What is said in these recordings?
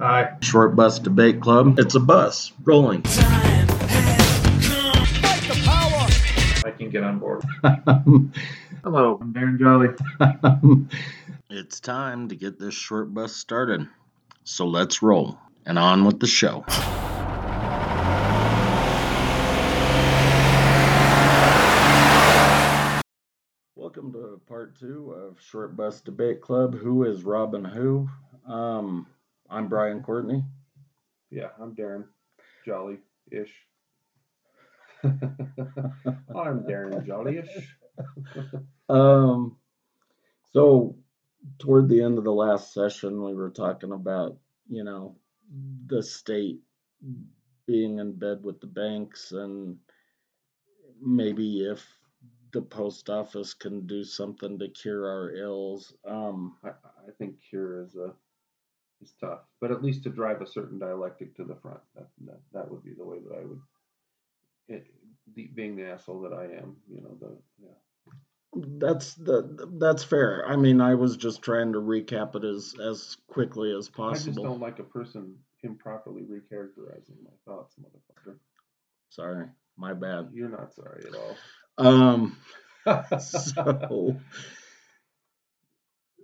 Aye. Short Bus Debate Club. It's a bus rolling. I can get on board. Hello, I'm Darren Jolly. it's time to get this short bus started. So let's roll and on with the show. Welcome to part two of Short Bus Debate Club. Who is Robin Who? Um, I'm Brian Courtney. Yeah, I'm Darren Jolly ish. I'm Darren Jolly ish. um, so toward the end of the last session, we were talking about, you know, the state being in bed with the banks and maybe if the post office can do something to cure our ills. Um, I, I think cure is a is tough, but at least to drive a certain dialectic to the front, that that, that would be the way that I would. It, the, being the asshole that I am, you know, the yeah. That's the that's fair. I mean, I was just trying to recap it as as quickly as possible. I just don't like a person improperly recharacterizing my thoughts, motherfucker. Sorry, my bad. You're not sorry at all. Um, so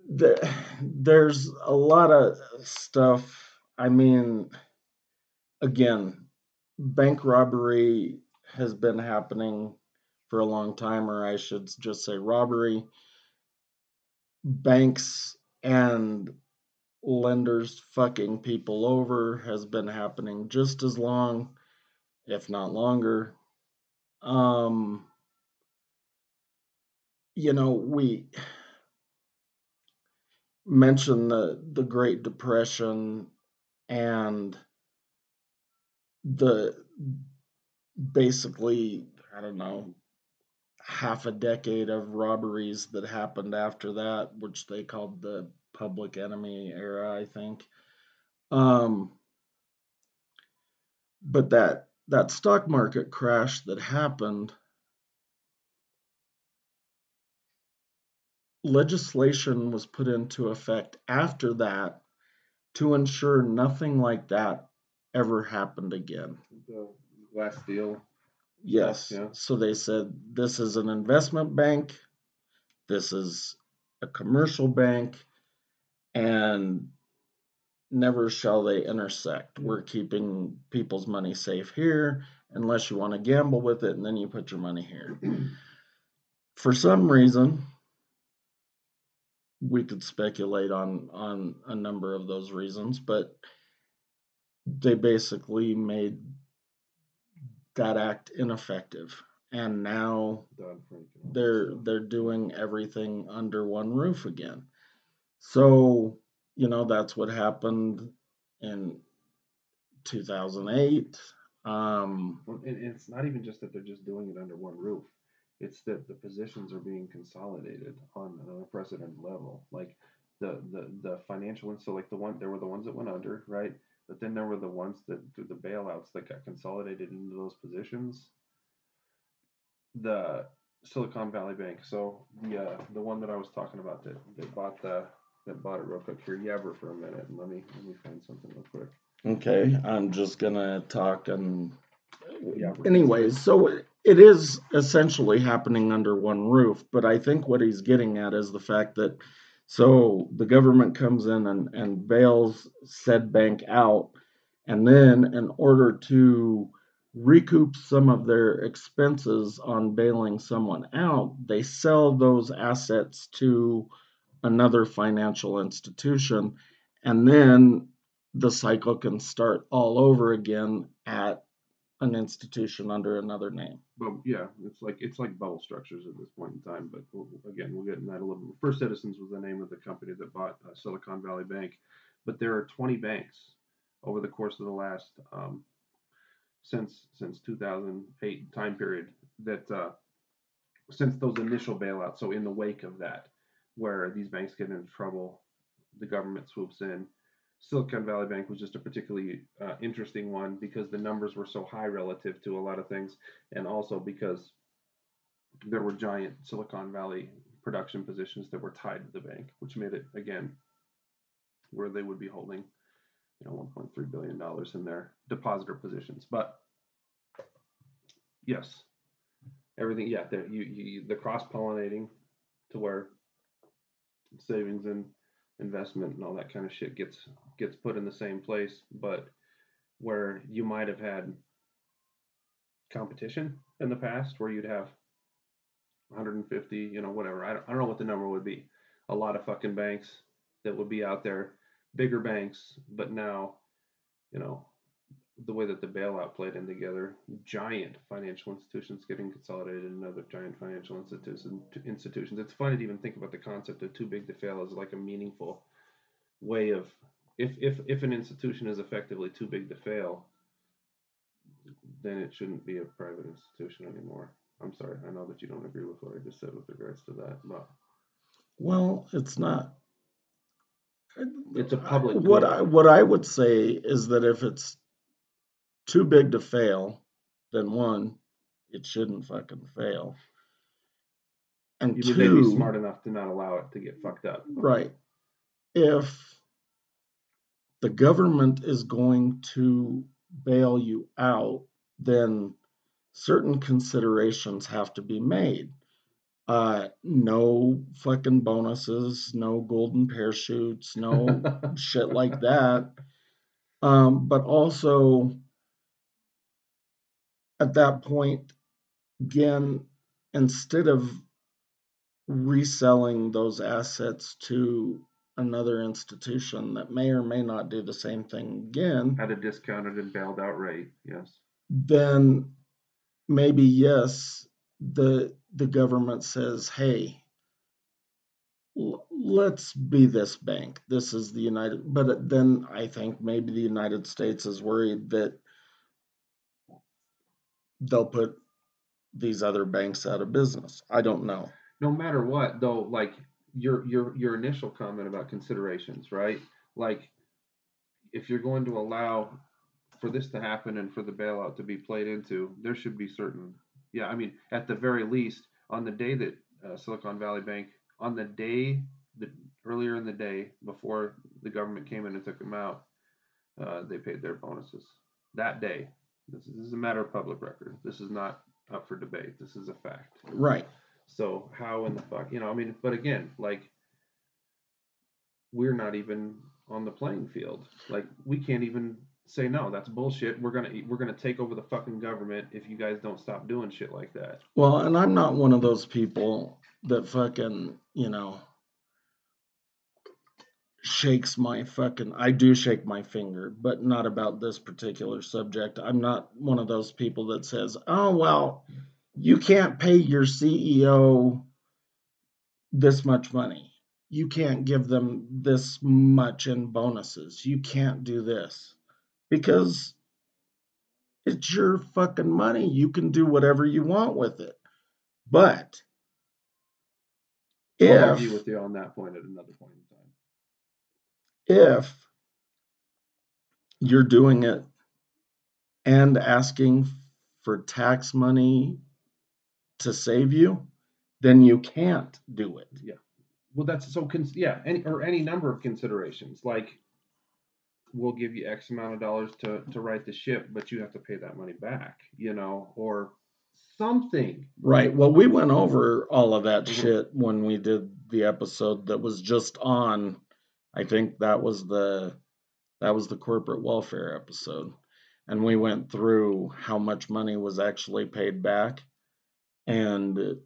the, there's a lot of stuff. I mean, again, bank robbery has been happening for a long time, or I should just say robbery. Banks and lenders fucking people over has been happening just as long, if not longer. Um, you know, we mentioned the the Great Depression and the basically I don't know half a decade of robberies that happened after that, which they called the Public Enemy era, I think. Um, but that that stock market crash that happened legislation was put into effect after that to ensure nothing like that ever happened again. The Glass Steagall. Yes. Yeah. So they said this is an investment bank, this is a commercial bank, and never shall they intersect. We're keeping people's money safe here unless you want to gamble with it and then you put your money here. For some reason, we could speculate on on a number of those reasons, but they basically made that act ineffective. And now they're they're doing everything under one roof again. So you know that's what happened in 2008 um it's not even just that they're just doing it under one roof it's that the positions are being consolidated on an unprecedented level. Like the the the financial ones. So like the one there were the ones that went under, right? But then there were the ones that through the bailouts that got consolidated into those positions. The Silicon Valley Bank. So the uh, the one that I was talking about that that bought the that bought it real quick here. Yabber for a minute and let me let me find something real quick. Okay, I'm just gonna talk and. Yeah, anyways, so it is essentially happening under one roof, but I think what he's getting at is the fact that so the government comes in and, and bails said bank out, and then in order to recoup some of their expenses on bailing someone out, they sell those assets to another financial institution, and then the cycle can start all over again at an institution under another name. But yeah, it's like it's like bubble structures at this point in time. But we'll, again, we'll get in that a little bit. First Citizens was the name of the company that bought uh, Silicon Valley Bank, but there are 20 banks over the course of the last um, since since 2008 time period that uh, since those initial bailouts. So in the wake of that, where these banks get into trouble, the government swoops in Silicon Valley Bank was just a particularly uh, interesting one because the numbers were so high relative to a lot of things, and also because there were giant Silicon Valley production positions that were tied to the bank, which made it again where they would be holding you know, 1.3 billion dollars in their depositor positions. But yes, everything. Yeah, there you, you the cross pollinating to where savings and investment and all that kind of shit gets gets put in the same place, but where you might have had competition in the past where you'd have 150, you know, whatever. I don't, I don't know what the number would be. A lot of fucking banks that would be out there, bigger banks, but now, you know, the way that the bailout played in together, giant financial institutions getting consolidated in other giant financial institutions. Institutions. It's funny to even think about the concept of too big to fail as like a meaningful way of if if if an institution is effectively too big to fail, then it shouldn't be a private institution anymore. I'm sorry, I know that you don't agree with what I just said with regards to that, but Well, it's not. it's a public. What good. I what I would say is that if it's too big to fail, then one, it shouldn't fucking fail. And you would be two, smart enough to not allow it to get fucked up. right? If the government is going to bail you out, then certain considerations have to be made. Uh, no fucking bonuses, no golden parachutes, no shit like that. Um, but also, at that point, again, instead of reselling those assets to another institution that may or may not do the same thing again, At a discounted and bailed out rate, yes. then maybe yes, the the government says, "Hey, l- let's be this bank. This is the United." But then I think maybe the United States is worried that they'll put these other banks out of business. I don't know. no matter what though like your your your initial comment about considerations right? Like if you're going to allow for this to happen and for the bailout to be played into there should be certain yeah i mean at the very least on the day that uh, silicon valley bank on the day that earlier in the day before the government came in and took them out uh, they paid their bonuses. That day. This is, this is a matter of public record. This is not up for debate. This is a fact. Right. So how in the fuck, you know? I mean, but again, like we're not even on the playing field. Like we can't even say no. That's bullshit. We're gonna we're gonna take over the fucking government if you guys don't stop doing shit like that. Well, and I'm not one of those people that fucking, you know, shakes my fucking I do shake my finger, but not about this particular subject. I'm not one of those people that says, "Oh, well, you can't pay your CEO this much money. You can't give them this much in bonuses. You can't do this." Because it's your fucking money. You can do whatever you want with it. But I'll argue with you on that point at another point in time. if you're doing it and asking for tax money to save you, then you can't do it. Yeah. Well, that's so. Cons- yeah, any or any number of considerations. Like we'll give you X amount of dollars to to right the ship, but you have to pay that money back. You know, or something. Right. Well, we went over all of that Mhm. shit when we did the episode that was just on. I think that was the that was the corporate welfare episode, and we went through how much money was actually paid back, and it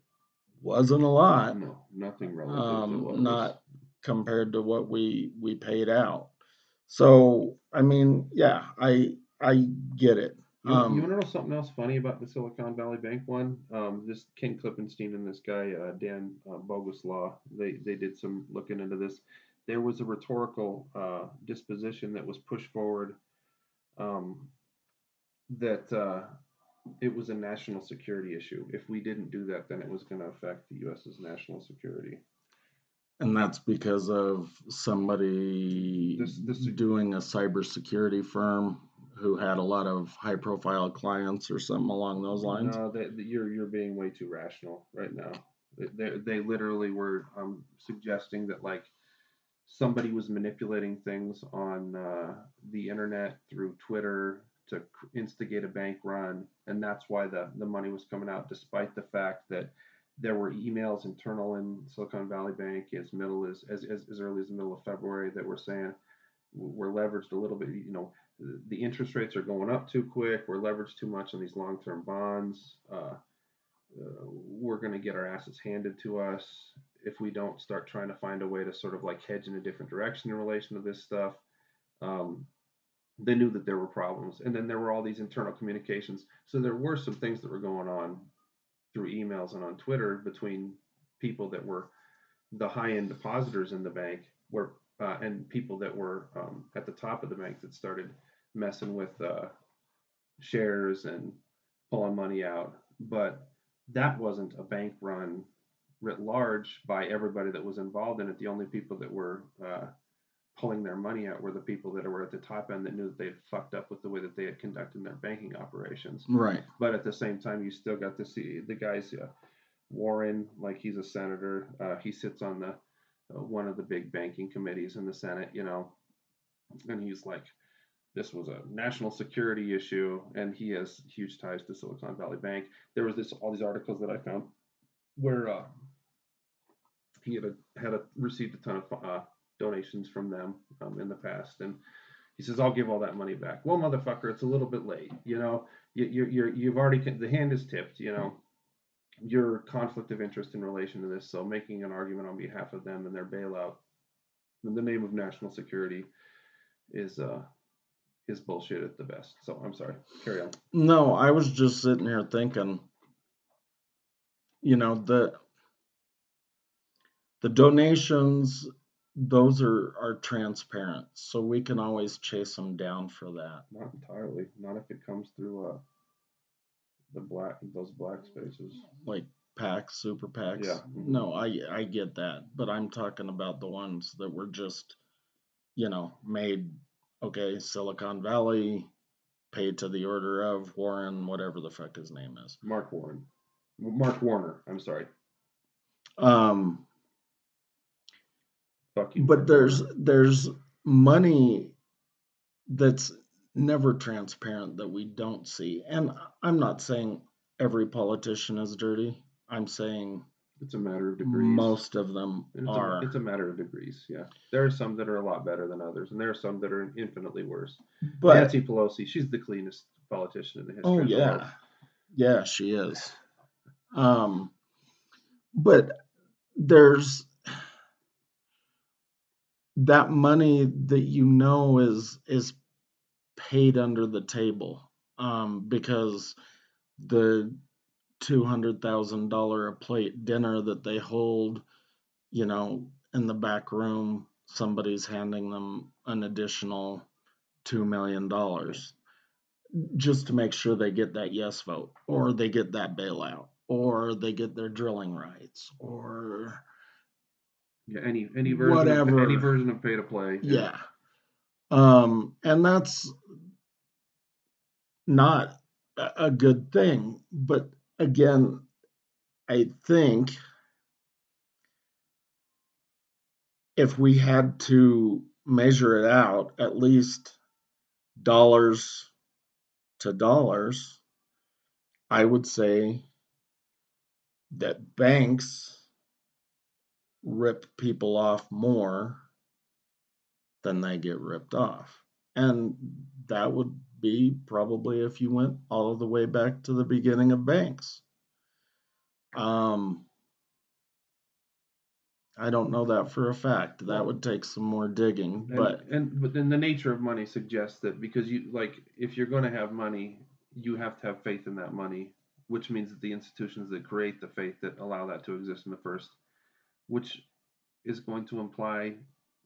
wasn't a lot. No, nothing relative to um, what was- not compared to what we we paid out. So I mean, yeah, I I get it. You, Um, you want to know something else funny about the Silicon Valley Bank one? Um, this Ken Klippenstein and this guy uh, Dan uh, Boguslaw, they they did some looking into this. There was a rhetorical uh, disposition that was pushed forward um, that uh, it was a national security issue. If we didn't do that, then it was going to affect the U.S.'s national security. and that's because of somebody This- this- doing a cybersecurity firm who had a lot of high-profile clients or something along those lines. No, they, they- you're you're being way too rational right now. They they, literally were um, suggesting that like somebody was manipulating things on uh, the internet through Twitter to instigate a bank run, and that's why the the money was coming out, despite the fact that there were emails internal in Silicon Valley Bank as middle as as, as, as early as the middle of February that were saying we're leveraged a little bit. You know, the interest rates are going up too quick. We're leveraged too much on these long-term bonds. Uh, uh, we're going to get our assets handed to us if we don't start trying to find a way to sort of like hedge in a different direction in relation to this stuff. Um, they knew that there were problems, and then there were all these internal communications. So there were some things that were going on through emails and on Twitter between people that were the high-end depositors in the bank, were uh, and people that were um, at the top of the bank that started messing with uh, shares and pulling money out. But that wasn't a bank run writ large by everybody that was involved in it. The only people that were uh, pulling their money out were the people that were at the top end that knew that they had fucked up with the way that they had conducted their banking operations. Right. But at the same time, you still got to see the guys. Uh, Warren, like he's a senator, uh, he sits on the uh, one of the big banking committees in the Senate, you know, and he's like, this was a national security issue, and he has huge ties to Silicon Valley Bank. There was this all these articles that I found where uh, he had a, had a, received a ton of uh, donations from them um, in the past, and he says, "I'll give all that money back." Well, motherfucker, it's a little bit late. You know, you, you're, you're you've already the hand is tipped. You know, your conflict of interest in relation to this. So making an argument on behalf of them and their bailout in the name of national security is uh is bullshit at the best. So I'm sorry. Carry on. No, I was just sitting here thinking, you know, the the donations those are are transparent so we can always chase them down for that. Not entirely not if it comes through uh the black those black spaces. Like packs, super packs. yeah no i i get that but i'm talking about the ones that were just you know made okay silicon valley paid to the order of warren whatever the fuck his name is. Mark warren. Mark warner i'm sorry. Um But there's there's money that's never transparent that we don't see. And I'm not saying every politician is dirty. I'm saying it's a matter of degrees. Most of them it's are. A, it's a matter of degrees. Yeah, there are some that are a lot better than others, and there are some that are infinitely worse. But Nancy Pelosi, she's the cleanest politician in the history. Oh yeah, yeah, she is. Um, but there's that money that you know is is paid under the table um, because the two hundred thousand dollar a plate dinner that they hold, you know, in the back room, somebody's handing them an additional two million dollars just to make sure they get that yes vote or they get that bailout or they get their drilling rights or yeah, any any version Whatever. of any version of pay to play. Yeah. yeah. Um, and that's not a good thing. But again, I think if we had to measure it out, at least dollars to dollars, I would say that banks rip people off more than they get ripped off. And that would be probably if you went all the way back to the beginning of banks. Um, I don't know that for a fact. That would take some more digging, but and, and but then the nature of money suggests that because you like if you're going to have money, you have to have faith in that money, which means that the institutions that create the faith that allow that to exist in the first which is going to imply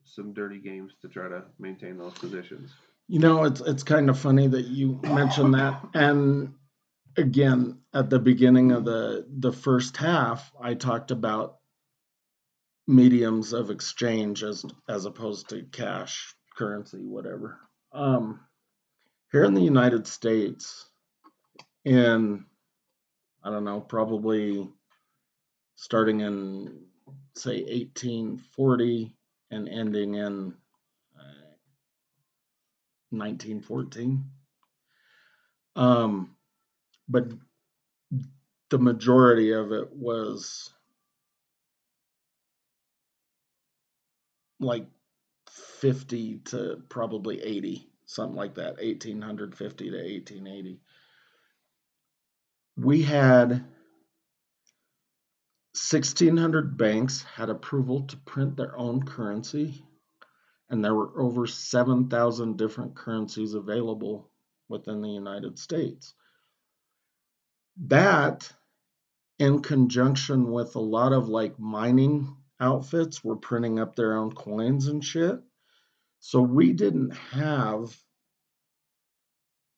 some dirty games to try to maintain those positions. You know, it's it's kind of funny that you mentioned that. And again, at the beginning of the the first half, I talked about mediums of exchange as as opposed to cash currency, whatever. Um, here in the United States, in I don't know, probably starting in say 1840 and ending in uh, 1914. Um, but the majority of it was like 50 to probably 80, something like that, 1850 to 1880. We had 1600 banks had approval to print their own currency, and there were over 7,000 different currencies available within the United States. That, in conjunction with a lot of like mining outfits, were printing up their own coins and shit. So we didn't have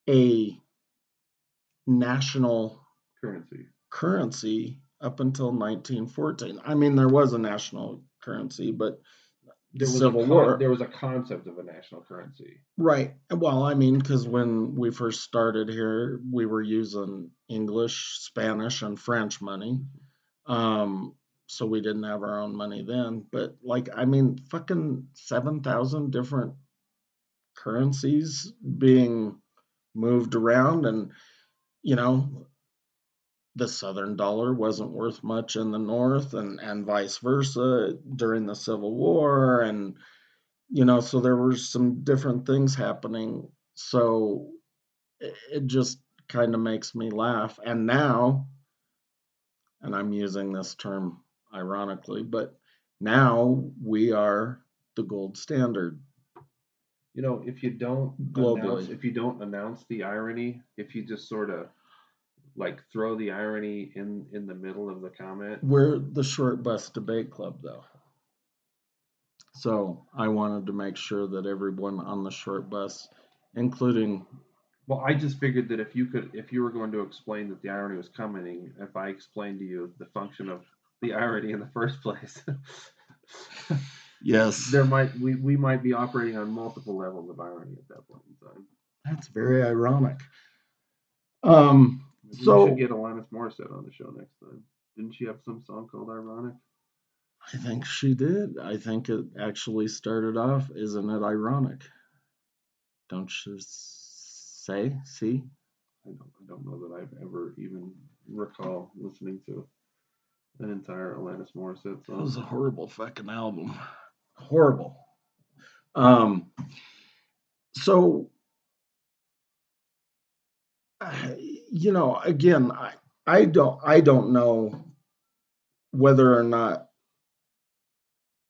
a national Currency. currency up until 1914. I mean, there was a national currency, but the There was Civil con- War. There was a concept of a national currency. Right. Well, I mean, because when we first started here, we were using English, Spanish, and French money. Um, so we didn't have our own money then. But like, I mean, fucking 7,000 different currencies being moved around. And, you know, the Southern dollar wasn't worth much in the North and, and vice versa during the Civil War. And, you know, so there were some different things happening. So it, just kind of makes me laugh. And now, and I'm using this term ironically, but now we are the gold standard. You know, if you don't Globally. announce, if you don't announce the irony, if you just sort of like throw the irony in in the middle of the comment, We're the short bus debate club, though. So I wanted to make sure that everyone on the short bus, including well, I just figured that if you could, if you were going to explain that the irony was coming, if I explained to you the function of the irony in the first place, yes, there might we we might be operating on multiple levels of irony at that point in time. that's very ironic. Um, Maybe So- we should get Alanis Morissette on the show next time. Didn't she have some song called "Ironic"? I think she did. I think it actually started off, isn't it ironic? Don't you say? See? I don't, I don't know that I've ever even recall listening to an entire Alanis Morissette song. That was a horrible fucking album. Horrible. Um, so, I- you know, again, I, I don't, I don't know whether or not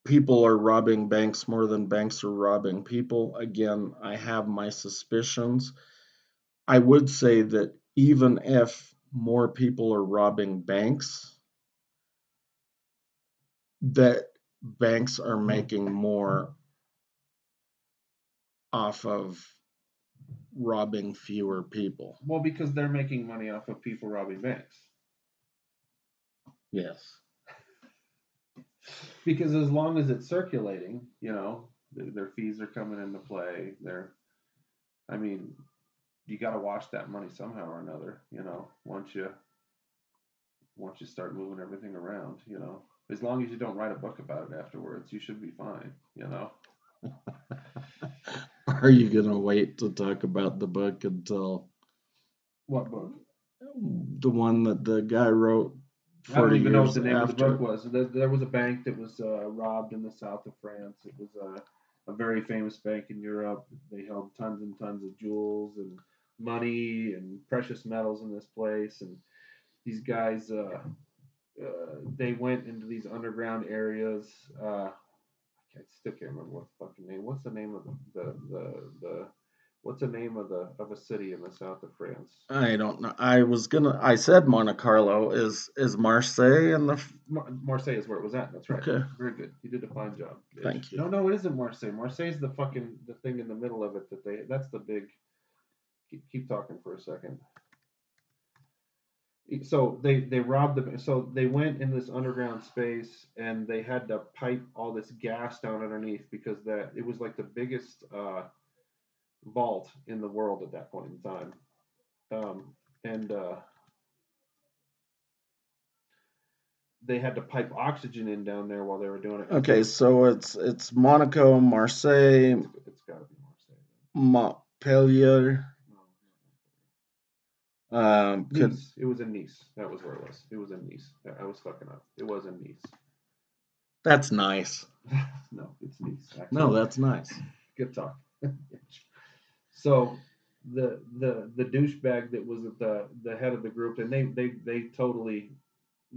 people are robbing banks more than banks are robbing people. Again, I have my suspicions. I would say that even if more people are robbing banks, that banks are making more off of robbing fewer people. Well, because they're making money off of people robbing banks. Yes. Because as long as it's circulating, you know, th- their fees are coming into play. They're, I mean, you got to wash that money somehow or another. You know, once you once you start moving everything around, you know, as long as you don't write a book about it afterwards, you should be fine. You know. Are you going to wait to talk about the book until What book? the one that the guy wrote I don't 40 even know what the name after? of the book was. There, there was a bank that was uh, robbed in the south of France. It was a, a very famous bank in Europe. They held tons and tons of jewels and money and precious metals in this place. And these guys, uh, uh, they went into these underground areas. I still can't remember what the fucking name. What's the name of the the the, the What's the name of the of a city in the south of France? I don't know. I was gonna. I said Monte Carlo is is Marseille and the. Mar- Marseille is where it was at. That's right. Okay. Very good. You did a fine job. bitch. Thank you. No, no, it isn't Marseille. Marseille's the fucking the thing in the middle of it that they. That's the big. Keep, keep talking for a second. So they they robbed the. So they went in this underground space and they had to pipe all this gas down underneath because that it was like the biggest uh, vault in the world at that point in time, um, and. Uh, they had to pipe oxygen in down there while they were doing it. Okay, so it's it's Monaco, Marseille, It's, it's got to be Marseille. Montpellier. Um, Nice. It was in Nice. That was where it was. It was in Nice. I- I was fucking up. It was in Nice. that's nice. no, it's Nice. Actually. No, that's nice. good talk. so the the the douchebag that was at the the head of the group, and they they they totally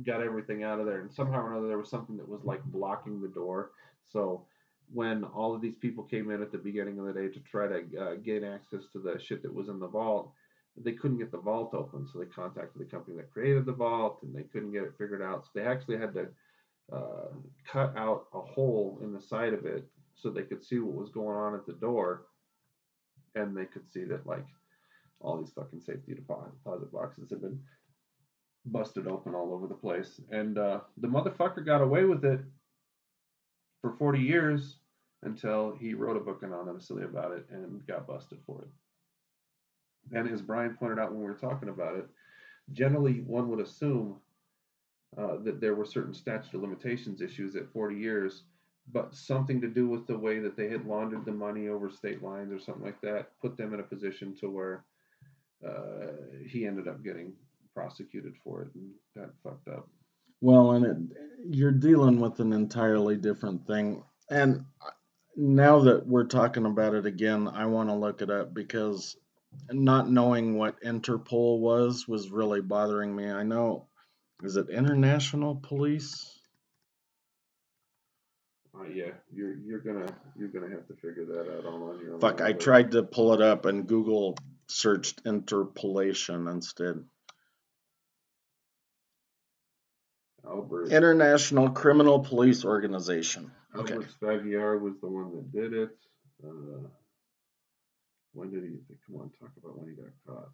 got everything out of there, and somehow or another there was something that was like blocking the door. So when all of these people came in at the beginning of the day to try to uh, gain access to the shit that was in the vault, they couldn't get the vault open. So they contacted the company that created the vault, and they couldn't get it figured out. So they actually had to uh, cut out a hole in the side of it so they could see what was going on at the door, and they could see that like all these fucking safety deposit, boxes had been busted open all over the place, and uh, the motherfucker got away with it for 40 years until he wrote a book anonymously about it and got busted for it. And as Brian pointed out when we were talking about it, generally one would assume uh, that there were certain statute of limitations issues at 40 years, but something to do with the way that they had laundered the money over state lines or something like that put them in a position to where uh, he ended up getting prosecuted for it and got fucked up. Well, and it, you're dealing with an entirely different thing. And now that we're talking about it again, I want to look it up because not knowing what Interpol was was really bothering me. I know, is it International Police? Uh, yeah, you're you're gonna you're gonna have to figure that out all on your own. Fuck, I tried to pull it up and Google searched interpolation instead. Albert International Criminal Police Organization. Okay. Albert Spaggiari was the one that did it. Uh, when did he? Come on, talk about when he got caught.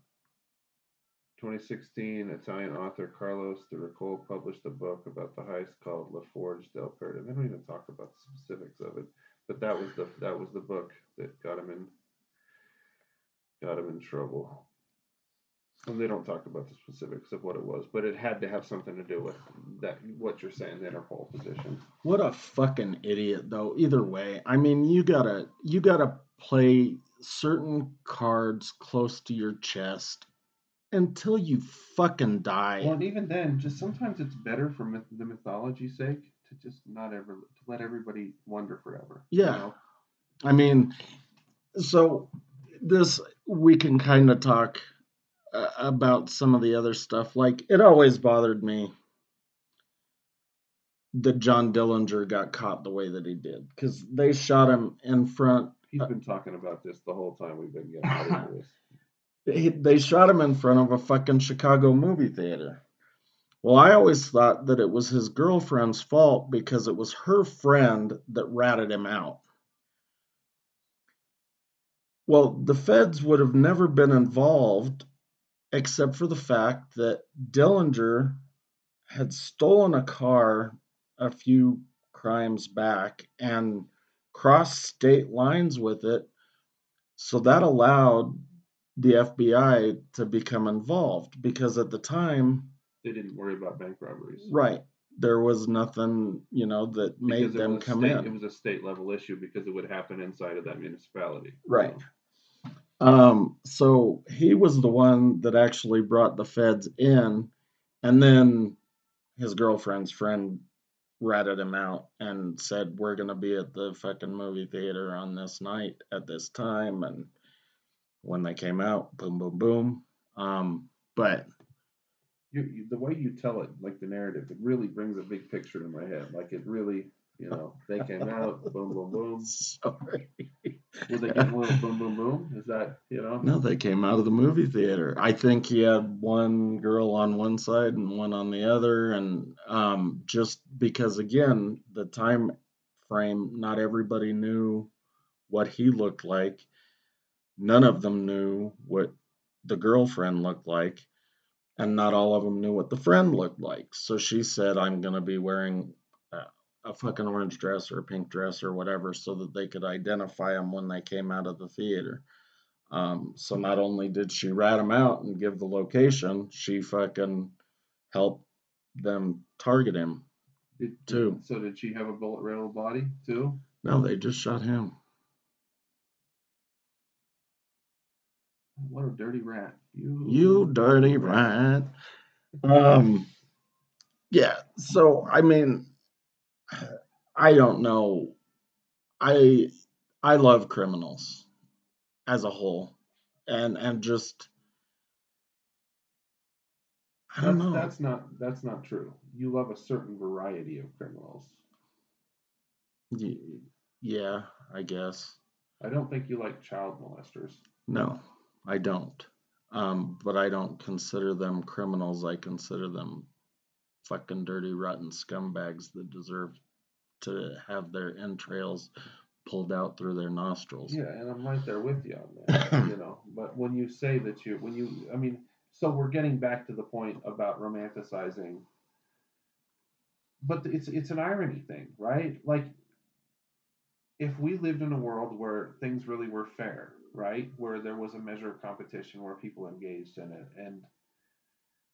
2016, Italian author Carlos de Riccol published a book about the heist called La Forge del Perde. They don't even talk about the specifics of it, but that was the that was the book that got him in got him in trouble. And they don't talk about the specifics of what it was, but it had to have something to do with that what you're saying, the Interpol position. What a fucking idiot though. Either way, I mean, you gotta you gotta play certain cards close to your chest until you fucking die. Well, and even then, just sometimes it's better for myth- the mythology's sake to just not ever to let everybody wonder forever. you Yeah. know? I mean, so this we can kind of talk uh, about some of the other stuff. Like it always bothered me that John Dillinger got caught the way that he did because they shot him in front. He's been talking about this the whole time we've been getting ready for this. He, they shot him in front of a fucking Chicago movie theater. Well, I always thought that it was his girlfriend's fault because it was her friend that ratted him out. Well, the feds would have never been involved except for the fact that Dillinger had stolen a car a few crimes back and crossed state lines with it. So that allowed the FBI to become involved because at the time, They didn't worry about bank robberies. right, there was nothing, you know, that made Because them come state, in. It was a state level issue because it would happen inside of that municipality. Right. Um, so he was the one that actually brought the feds in, and then his girlfriend's friend ratted him out and said, We're gonna be at the fucking movie theater on this night at this time and when they came out, boom boom boom. Um, but You, you, the way you tell it, like the narrative, it really brings a big picture to my head. Like it really, you know, they came out, boom, boom, boom. sorry. They get more boom, boom, boom? Is that, you know? No, they came out of the movie theater. I think he had one girl on one side and one on the other, and um, just because again the time frame, not everybody knew what he looked like. None of them knew what the girlfriend looked like, and not all of them knew what the friend looked like. So she said, "I'm gonna be wearing." A fucking orange dress or a pink dress or whatever so that they could identify him when they came out of the theater. Um, so not only did she rat him out and give the location, she fucking helped them target him. Did, Too. So did she have a bullet riddled body too? No, they just shot him. What a dirty rat! You. You dirty rat. Um, yeah. So I mean, I don't know. I I love criminals as a whole, and and just I don't That's, know. that's not that's not true. You love a certain variety of criminals. Yeah, I guess. I don't think you like child molesters. No, I don't. Um, but I don't consider them criminals. I consider them fucking dirty, rotten scumbags that deserve to have their entrails pulled out through their nostrils. Yeah, and I'm right there with you on that. you know, but when you say that you, when you, I mean, so we're getting back to the point about romanticizing. But it's it's an irony thing, right? Like, if we lived in a world where things really were fair, right, where there was a measure of competition, where people engaged in it, and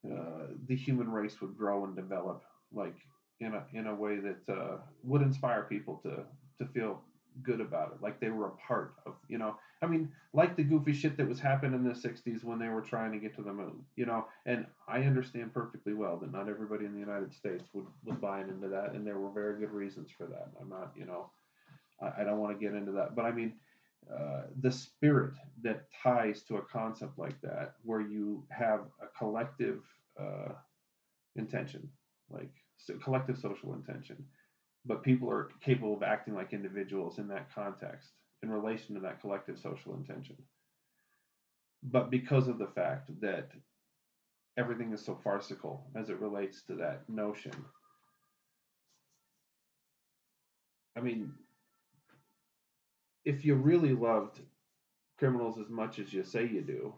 uh, the human race would grow and develop, like in a in a way that uh, would inspire people to to feel good about it, like they were a part of, you know, I mean, like the goofy shit that was happening in the 60s when they were trying to get to the moon, you know, and I understand perfectly well that not everybody in the United States would, would buy into that, and there were very good reasons for that. I'm not, you know, I, I don't want to get into that, but I mean, uh, the spirit that ties to a concept like that, where you have a collective uh, intention, like so collective social intention, but people are capable of acting like individuals in that context in relation to that collective social intention. But because of the fact that everything is so farcical as it relates to that notion, I mean, if you really loved criminals as much as you say you do,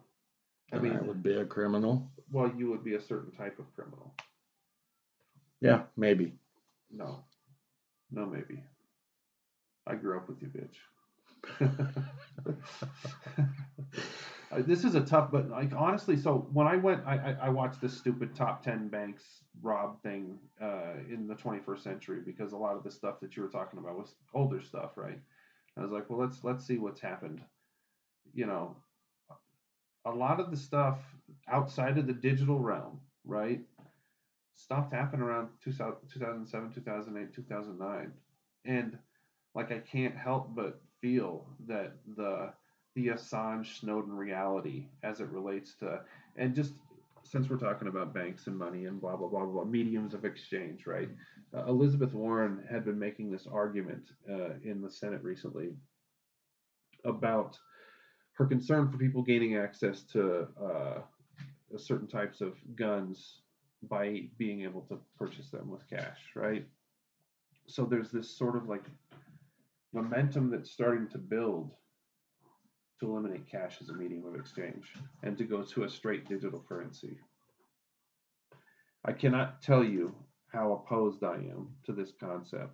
I And I mean, would be a criminal. well, you would be a certain type of criminal. Yeah, maybe. No, no, maybe. I grew up with you, bitch. Uh, this is a tough, but like honestly, so when I went, I, I, I watched this stupid top ten banks rob thing uh, in the 21st century because a lot of the stuff that you were talking about was older stuff, right? I was like, well, let's let's see what's happened. You know, a lot of the stuff outside of the digital realm, right? Stopped happening around 2000, 2007, 2008, 2009. And like I can't help but feel that the the Assange Snowden reality as it relates to and just since we're talking about banks and money and blah blah blah blah mediums of exchange, right? Uh, Elizabeth Warren had been making this argument uh, in the Senate recently about her concern for people gaining access to uh, certain types of guns by being able to purchase them with cash, right? So there's this sort of like momentum that's starting to build to eliminate cash as a medium of exchange and to go to a straight digital currency. I cannot tell you how opposed I am to this concept.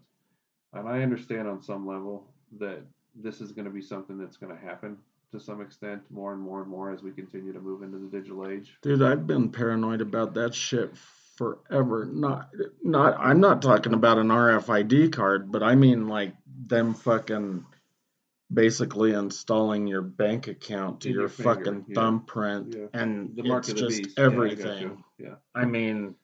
And I understand on some level that this is going to be something that's going to happen to some extent more and more and more as we continue to move into the digital age. Dude, I've been paranoid about that shit forever. Not not I'm not talking about an RFID card, but I mean like them fucking basically installing your bank account to In your, your finger, fucking yeah. thumbprint Yeah. and The mark it's just beast. I everything. Yeah. I mean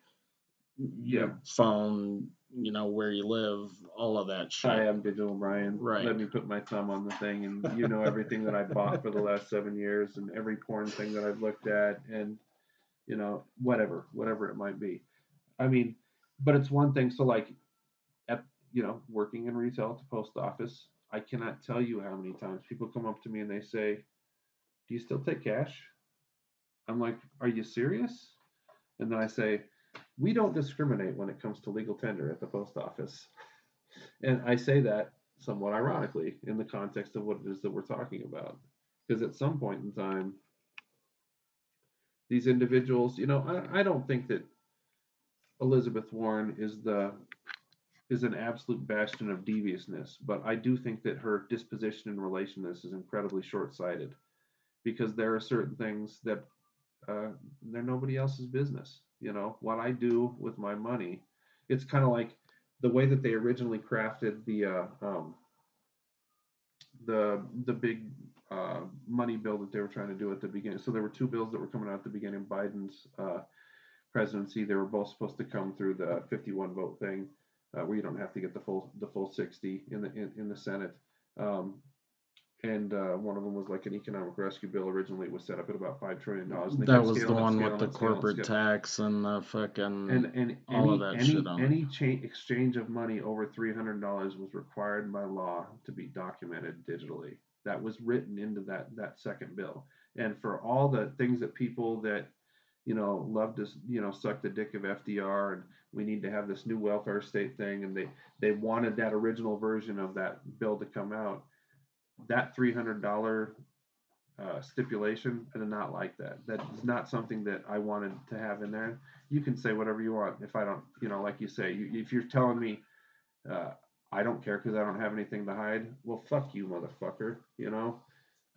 Yeah. your phone, you know, where you live, all of that shit. I am Digital Brian. Right. Let me put my thumb on the thing, and you know everything that I bought for the last seven years, and every porn thing that I've looked at, and you know whatever, whatever it might be. I mean, but it's one thing. So like, at you know, working in retail at the post office, I cannot tell you how many times people come up to me and they say, "Do you still take cash?" I'm like, "Are you serious?" And then I say, we don't discriminate when it comes to legal tender at the post office. And I say that somewhat ironically in the context of what it is that we're talking about. Because at some point in time, these individuals, you know, I, I don't think that Elizabeth Warren is the is an absolute bastion of deviousness, but I do think that her disposition in relation to this is incredibly short-sighted, because there are certain things that uh, they're nobody else's business. You know, what I do with my money, it's kind of like the way that they originally crafted the uh, um, the the big uh, money bill that they were trying to do at the beginning. So there were two bills that were coming out at the beginning. Of Biden's uh, presidency, they were both supposed to come through the 51 vote thing, uh, where you don't have to get the full the full 60 in the in, in the Senate. Um, and uh, one of them was like an economic rescue bill. Originally, it was set up at about five trillion dollars. That was the one with the corporate tax and the fucking and and all any, of that any, shit on any cha- exchange of money over three hundred dollars was required by law to be documented digitally. That was written into that that second bill. And for all the things that people that you know love to you know suck the dick of FDR and we need to have this new welfare state thing and they they wanted that original version of that bill to come out that three hundred dollar uh, stipulation, I did not like that. That is not something that I wanted to have in there. You can say whatever you want. If I don't, you know, like you say, you, if you're telling me uh, I don't care because I don't have anything to hide, well, fuck you, motherfucker. You know,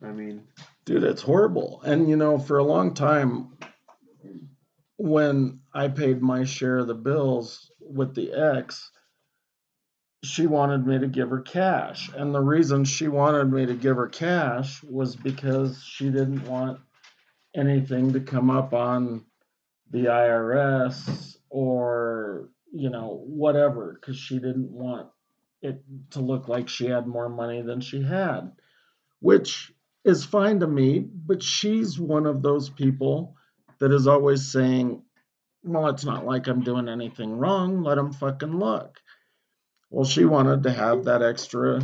I mean, dude, it's horrible. And you know, for a long time, when I paid my share of the bills with the X, she wanted me to give her cash. And the reason she wanted me to give her cash was because she didn't want anything to come up on the IRS or, you know, whatever, because she didn't want it to look like she had more money than she had, which is fine to me. But she's one of those people that is always saying, well, it's not like I'm doing anything wrong. Let them fucking look. Well, she wanted to have that extra,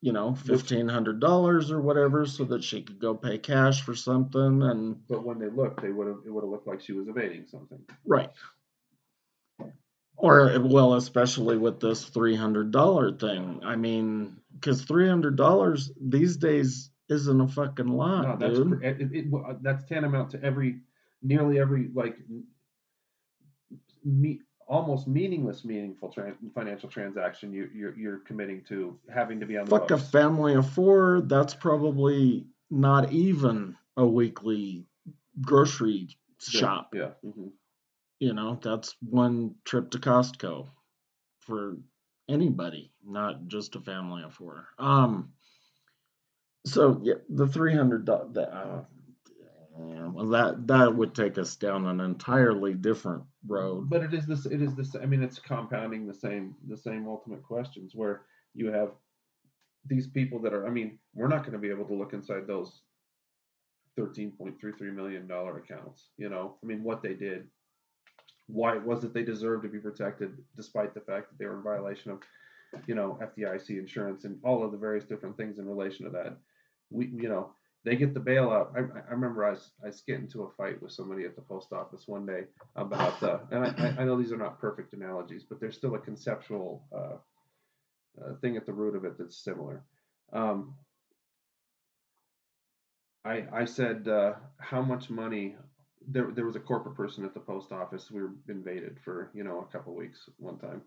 you know, fifteen hundred dollars or whatever, so that she could go pay cash for something. And but when they looked, they would have it would have looked like she was evading something. Right. Or well, especially with this three hundred dollar thing. I mean, because three hundred dollars these days isn't a fucking lot, no, that's dude. It, it, it, that's tantamount to every, nearly every like me almost meaningless meaningful financial transaction you, you're, you're committing to having to be on the fuck books. a family of four that's probably not even a weekly grocery shop yeah, yeah. Mm-hmm. you know that's one trip to costco for anybody not just a family of four um so yeah the 300 uh, Uh, well, that that would take us down an entirely different road. But it is this. It is this. I mean, it's compounding the same the same ultimate questions where you have these people that are. I mean, we're not going to be able to look inside those thirteen point three three million dollar accounts. You know, I mean, what they did. Why it was it they deserved to be protected, despite the fact that they were in violation of, you know, FDIC insurance and all of the various different things in relation to that. We, you know, they get the bailout. I, I remember I I was into a fight with somebody at the post office one day about the, and I, I know these are not perfect analogies, but there's still a conceptual uh, uh, thing at the root of it that's similar. Um, I, I said, uh, how much money, there, there was a corporate person at the post office. We were invaded for, you know, a couple weeks one time.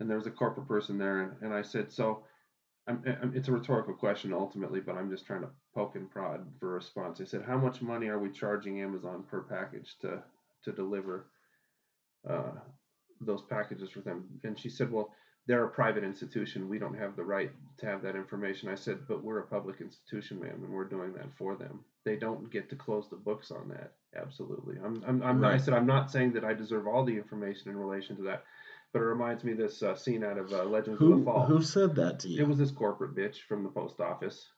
And there was a corporate person there. And, and I said, so I'm, I'm, it's a rhetorical question ultimately, but I'm just trying to poke and prod for a response. I said, "How much money are we charging Amazon per package to to deliver uh, those packages for them?" And she said, "Well, they're a private institution. We don't have the right to have that information." I said, "But we're a public institution, ma'am, and we're doing that for them. They don't get to close the books on that. Absolutely. I'm, I'm, I'm right. I said, I'm not saying that I deserve all the information in relation to that." But it reminds me of this uh, scene out of uh, Legends who, of the Fall. Who said that to you? It was this corporate bitch from the post office.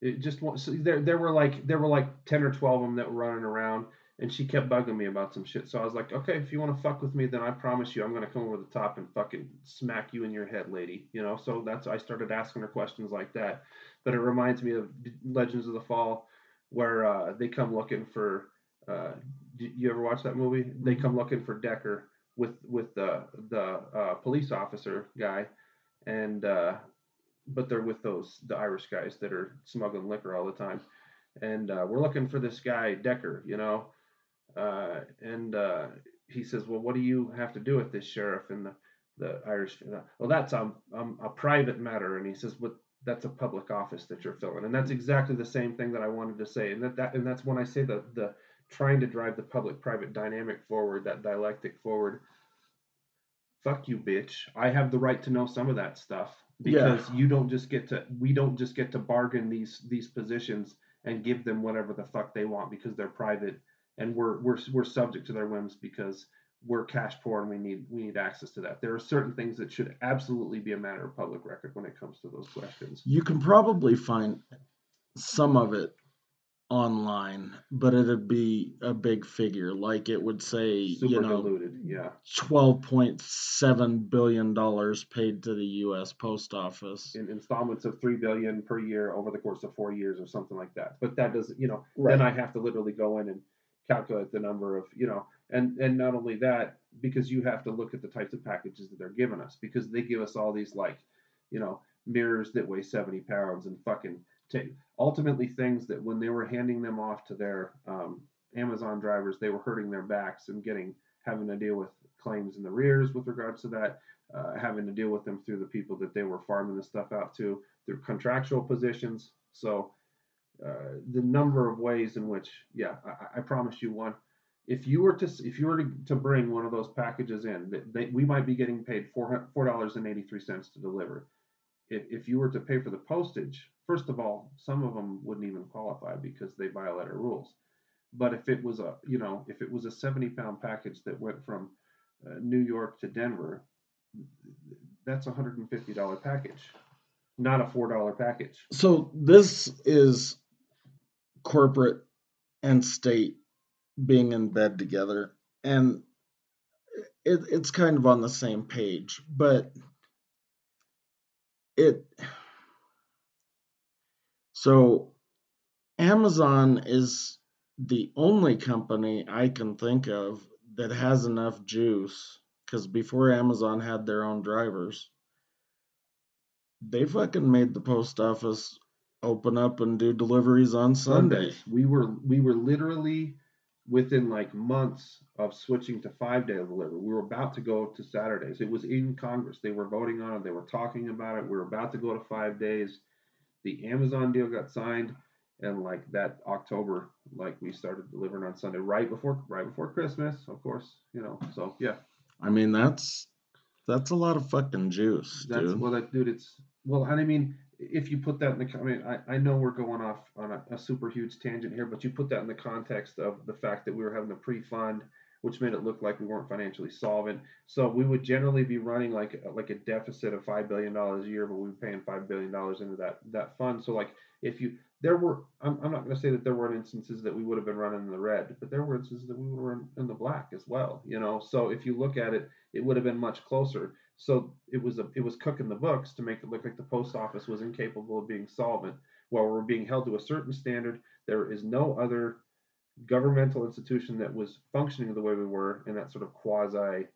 It just so there there were like there were like ten or twelve of them that were running around, and she kept bugging me about some shit. So I was like, okay, if you want to fuck with me, then I promise you, I'm gonna come over the top and fucking smack you in your head, lady. You know. So that's I started asking her questions like that. But it reminds me of Legends of the Fall, where uh, they come looking for. Uh, you ever watch that movie? They come looking for Deckard with with the the uh, police officer guy, and uh, but they're with those the Irish guys that are smuggling liquor all the time, and uh, we're looking for this guy Deckard, you know, uh, and uh, he says, well, what do you have to do with this sheriff? And the the Irish, well, that's um, a private matter, and he says, but that's a public office that you're filling, and that's exactly the same thing that I wanted to say, and that, that and that's when I say the the trying to drive the public-private dynamic forward, that dialectic forward. Fuck you, bitch. I have the right to know some of that stuff because yeah. you don't just get to we don't just get to bargain these these positions and give them whatever the fuck they want because they're private and we're we're we're subject to their whims because we're cash poor and we need we need access to that. There are certain things that should absolutely be a matter of public record when it comes to those questions. You can probably find some of it online, but it'd be a big figure. Like it would say, Super you know, diluted, yeah, twelve point seven billion dollars paid to the U.S. Post Office in installments of three billion per year over the course of four years, or something like that. But that doesn't, you know, right. then I have to literally go in and calculate the number of, you know, and and not only that, because you have to look at the types of packages that they're giving us, because they give us all these like, you know, mirrors that weigh seventy pounds and fucking take ultimately things that when they were handing them off to their um, Amazon drivers, they were hurting their backs and getting having to deal with claims in the rears with regards to that, uh, having to deal with them through the people that they were farming the stuff out to, their contractual positions. So uh, the number of ways in which, yeah, I, I, promise you one. If you were to if you were to, to bring one of those packages in, they, we might be getting paid four four dollars and eighty three cents to deliver. If, you were to pay for the postage, first of all, some of them wouldn't even qualify because they violate our rules. But if it was a, you know, if it was a 70 pound package that went from uh, New York to Denver, that's a $150 package, not a $4 package. So this is corporate and state being in bed together. And it, it's kind of on the same page, but it so Amazon is the only company I can think of that has enough juice because before Amazon had their own drivers, they fucking made the post office open up and do deliveries on Sunday. We were we were literally within like months of switching to five day delivery. We were about to go to Saturdays. It was in Congress. They were voting on it. They were talking about it. We were about to go to five days the Amazon deal got signed, and like that October, like we started delivering on Sunday right before right before Christmas, of course, you know. So yeah. I mean that's that's a lot of fucking juice, that's, dude. Well, that dude, it's well, and I mean, if you put that in the, I mean, I, I know we're going off on a, a super huge tangent here, but you put that in the context of the fact that we were having to pre-fund which made it look like we weren't financially solvent. So we would generally be running like like a deficit of five billion dollars a year, but we were paying five billion dollars into that that fund. So like if you there were I'm, I'm not going to say that there weren't instances that we would have been running in the red, but there were instances that we were in, in the black as well. You know, so if you look at it, it would have been much closer. So it was a it was cooking the books to make it look like the post office was incapable of being solvent. While we're being held to a certain standard, there is no other governmental institution that was functioning the way we were in that sort of quasi,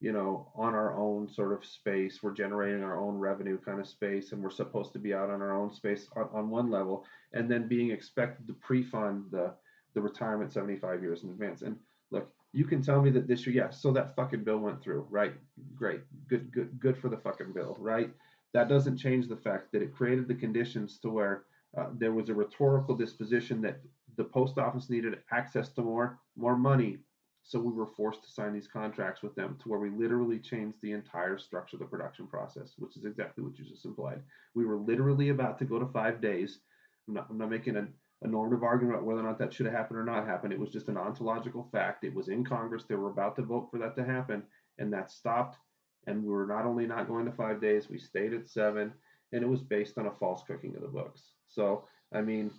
you know, on our own sort of space. We're generating our own revenue kind of space, and we're supposed to be out on our own space on, on one level, and then being expected to pre-fund the the retirement 75 years in advance. And look, you can tell me that this year, yeah, so that fucking bill went through, right? Great, good, good, good for the fucking bill, right? That doesn't change the fact that it created the conditions to where uh, there was a rhetorical disposition that the post office needed access to more more money so we were forced to sign these contracts with them to where we literally changed the entire structure of the production process which is exactly what you just implied we were literally about to go to five days i'm not, I'm not making a, a normative argument about whether or not that should have happened or not happened. It was just an ontological fact. It was in congress. They were about to vote for that to happen and that stopped. And we were not only not going to five days we stayed at seven and it was based on a false cooking of the books. So i mean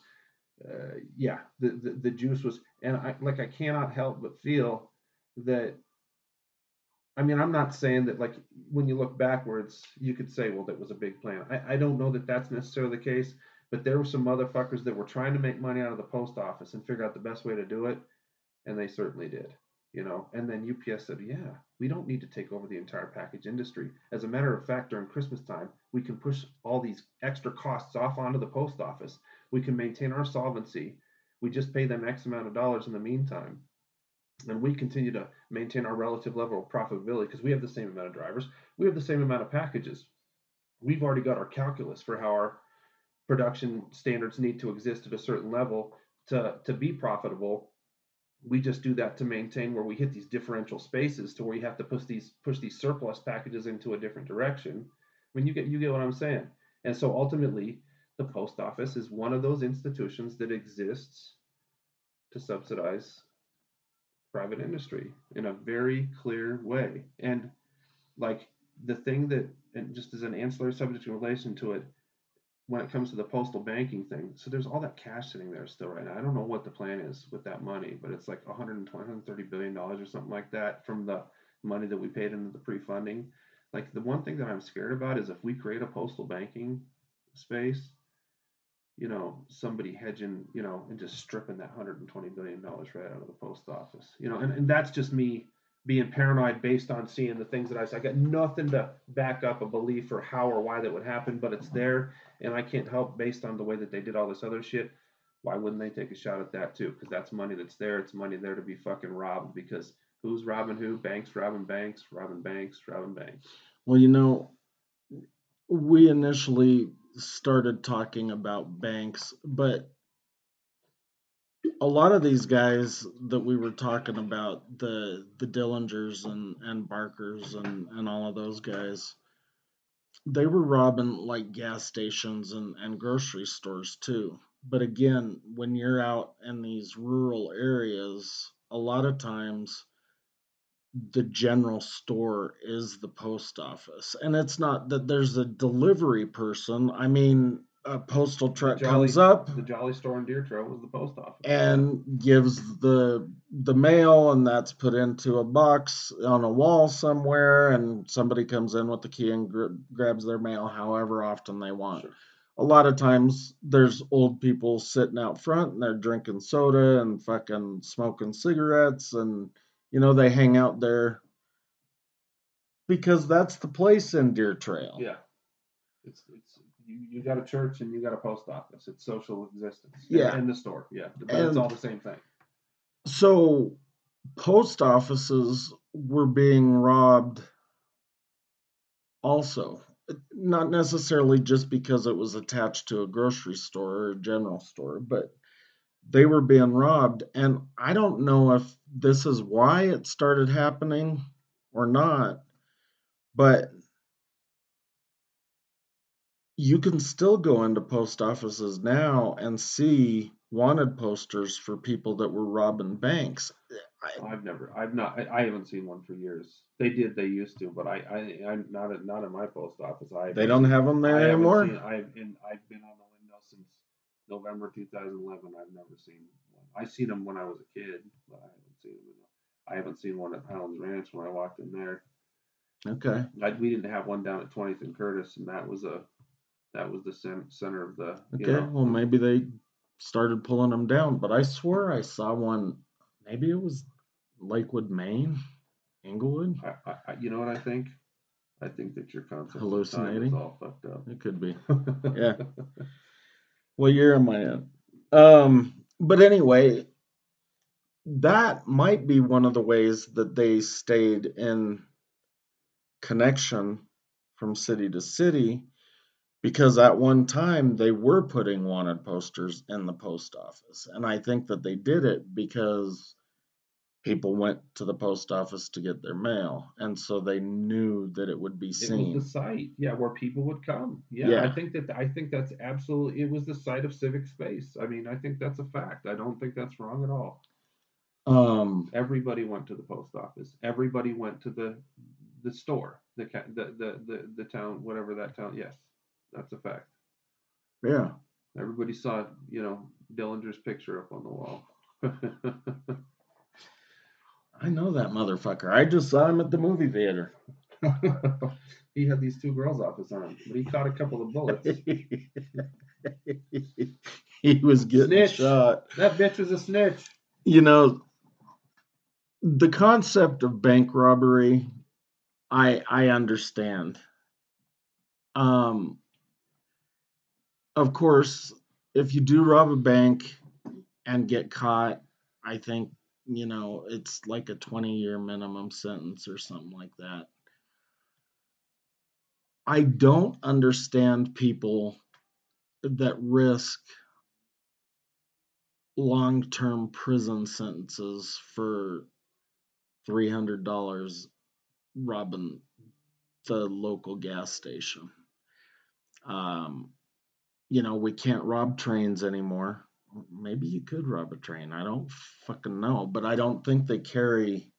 uh, yeah, the, the, the juice was, and I like I cannot help but feel that. I mean, I'm not saying that like when you look backwards, you could say, well, that was a big plan. I, I don't know that that's necessarily the case, but there were some motherfuckers that were trying to make money out of the post office and figure out the best way to do it, and they certainly did you know and then ups said yeah we don't need to take over the entire package industry as a matter of fact during christmas time we can push all these extra costs off onto the post office we can maintain our solvency. We just pay them X amount of dollars in the meantime. And we continue to maintain our relative level of profitability because we have the same amount of drivers. We have the same amount of packages. We've already got our calculus for how our production standards need to exist at a certain level to, to be profitable we just do that to maintain where we hit these differential spaces to where you have to push these push these surplus packages into a different direction. I mean, you get you get what I'm saying. And so ultimately, the post office is one of those institutions that exists to subsidize private industry in a very clear way. And like the thing that, and just as an ancillary subject in relation to it, when it comes to the postal banking thing, so there's all that cash sitting there still right now. I don't know what the plan is with that money, but it's like 120, 130 billion dollars or something like that from the money that we paid into the pre-funding. Like the one thing that I'm scared about is if we create a postal banking space, you know, somebody hedging, you know, and just stripping that 120 billion dollars right out of the post office, you know, and, and that's just me being paranoid based on seeing the things that I, I got nothing to back up a belief or how or why that would happen, but it's there, and I can't help based on the way that they did all this other shit. Why wouldn't they take a shot at that too? Because that's money that's there. It's money there to be fucking robbed. Because who's robbing who? Banks robbing banks, robbing banks, robbing banks. Well, you know, we initially started talking about banks, but a lot of these guys that we were talking about, the the Dillingers and and Barkers and and all of those guys, they were robbing like gas stations and and grocery stores too. But again, when you're out in these rural areas, a lot of times the general store is the post office. And it's not that there's a delivery person. I mean, a postal truck Jolly- comes up The Jolly Store in Deer Trail was the post office. and gives the the mail and that's put into a box on a wall somewhere and somebody comes in with the key and gr- grabs their mail however often they want. Sure. A lot of times there's old people sitting out front and they're drinking soda and fucking smoking cigarettes and you know they hang out there because that's the place in Deer Trail. Yeah. It's it's you, you got a church and you got a post office. It's social existence. Yeah. And the store. Yeah. But And- it's all the same thing. So post offices were being robbed also. Not necessarily just because it was attached to a grocery store or a general store, but they were being robbed. And I don't know if this is why it started happening or not, but you can still go into post offices now and see wanted posters for people that were robbing banks. I, I've never I've not I, I haven't seen one for years. They did, they used to, but I, I I'm not at not in my post office. I they don't have them there I anymore. Seen, I've been I've been on the window since November 2011. I've never seen one. I seen them when I was a kid, but I haven't seen them. In, I haven't seen one at Highlands Ranch when I walked in there. Okay. Like we didn't have one down at 20th and Curtis, and that was a that was the cen- center of the. You Okay. know, Well, maybe they started pulling them down, but I swear I saw one. Maybe it was Lakewood, Maine, Englewood. I, I, you know what I think? I think that your concept of Hallucinating? all fucked up. It could be. Yeah. What year am I in? Um, but anyway, that might be one of the ways that they stayed in connection from city to city because at one time they were putting wanted posters in the post office. And I think that they did it because people went to the post office to get their mail. And so they knew that it would be seen. It was the site, yeah, where people would come. Yeah, I think that I think that's absolutely. It was the site of civic space. I mean, I think that's a fact. I don't think that's wrong at all. Um, Everybody went to the post office. Everybody went to the the store, the the the the, the town, whatever that town. Yes, that's a fact. yeah. Everybody saw, you know, Dillinger's picture up on the wall. I know that motherfucker. I just saw him at the movie theater. he had these two girls off his arm, but he caught a couple of bullets. he was getting Snitch. shot. that bitch was a snitch. You know, the concept of bank robbery, I I understand. Um, of course, if you do rob a bank and get caught, I think you know it's like a 20 year minimum sentence or something like that. I don't understand people that risk long-term prison sentences for three hundred dollars robbing the local gas station. Um, you know, we can't rob trains anymore. Maybe you could rob a train. I don't fucking know, but I don't think they carry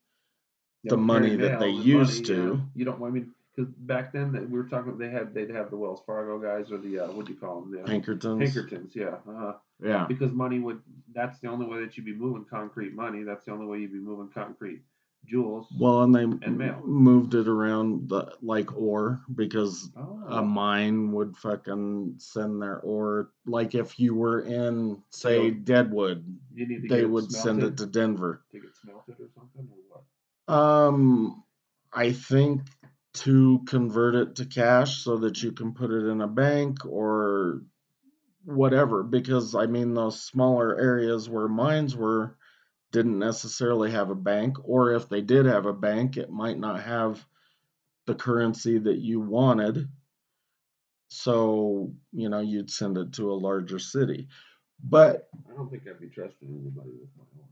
the money that they is used money, to. You don't. I mean, because back then that we were talking, they had they'd have the Wells Fargo guys or the uh, what do you call them? The Pinkertons. Pinkertons. Yeah. Uh-huh. Yeah. Because money would. That's the only way that you'd be moving concrete money. That's the only way you'd be moving concrete jewels. Well, and they And mail. moved it around the like ore because oh. a mine would fucking send their ore. Like if you were in, say. Deadwood, you need to they would send it to Denver. to get smelted or something or what? Um, I think to convert it to cash so that you can put it in a bank or whatever. Because I mean, those smaller areas where mines were didn't necessarily have a bank, or if they did have a bank, it might not have the currency that you wanted. So, you know, you'd send it to a larger city. But I don't think I'd be trusting anybody with my own.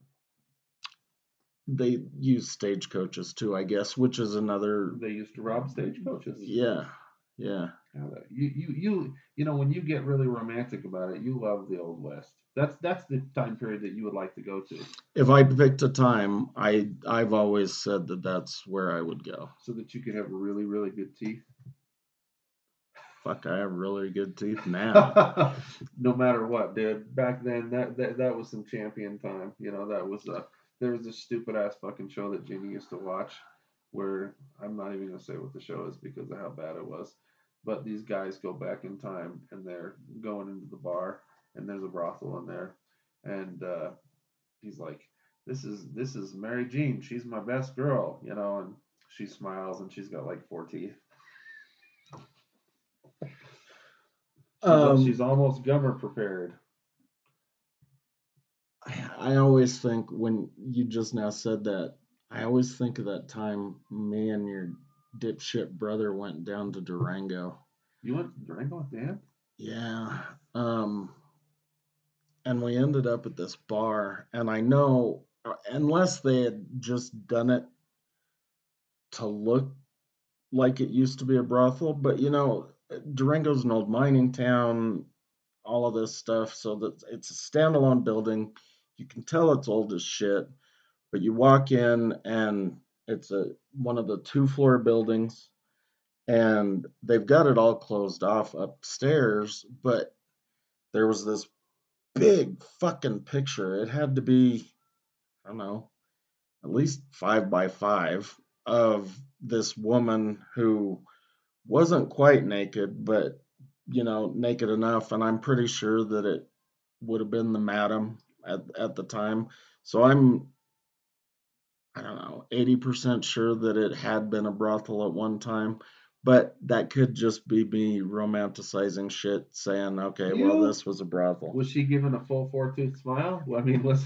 they use stagecoaches too, I guess, which is another. They used to rob stagecoaches. Yeah, yeah. Yeah, You, you, you, you know, when you get really romantic about it, you love the old west. That's that's the time period that you would like to go to, If I picked a time, I I've always said that that's where I would go. so that you could have really, really good teeth. Fuck, I have really good teeth now. no matter what, dude. Back then, that, that that was some champion time. You know, that was a there was a stupid ass fucking show that Jimmy used to watch, where I'm not even gonna say what the show is because of how bad it was. But these guys go back in time and they're going into the bar and there's a brothel in there, and uh, he's like, "This is this is Mary Jean. She's my best girl," you know, and she smiles and she's got like four teeth. She's, Um, she's almost gummer prepared. I always think when you just now said that, I always think of that time me and your dipshit brother went down to Durango. You went to Durango with Dan? Yeah. Um and we ended up at this bar and I know uh, unless they had just done it to look like it used to be a brothel, but you know, Durango's an old mining town, all of this stuff, so that it's a standalone building. You can tell it's old as shit, but you walk in and it's a one of the two floor buildings and they've got it all closed off upstairs, but there was this big fucking picture. It had to be, I don't know, at least five by five of this woman who wasn't quite naked, but you know, naked enough. And I'm pretty sure that it would have been the madam at, at the time. So I'm, I don't know, 80% sure that it had been a brothel at one time. But that could just be me romanticizing shit, saying, okay, well, this was a brothel. Was she given a full four tooth smile? I mean, was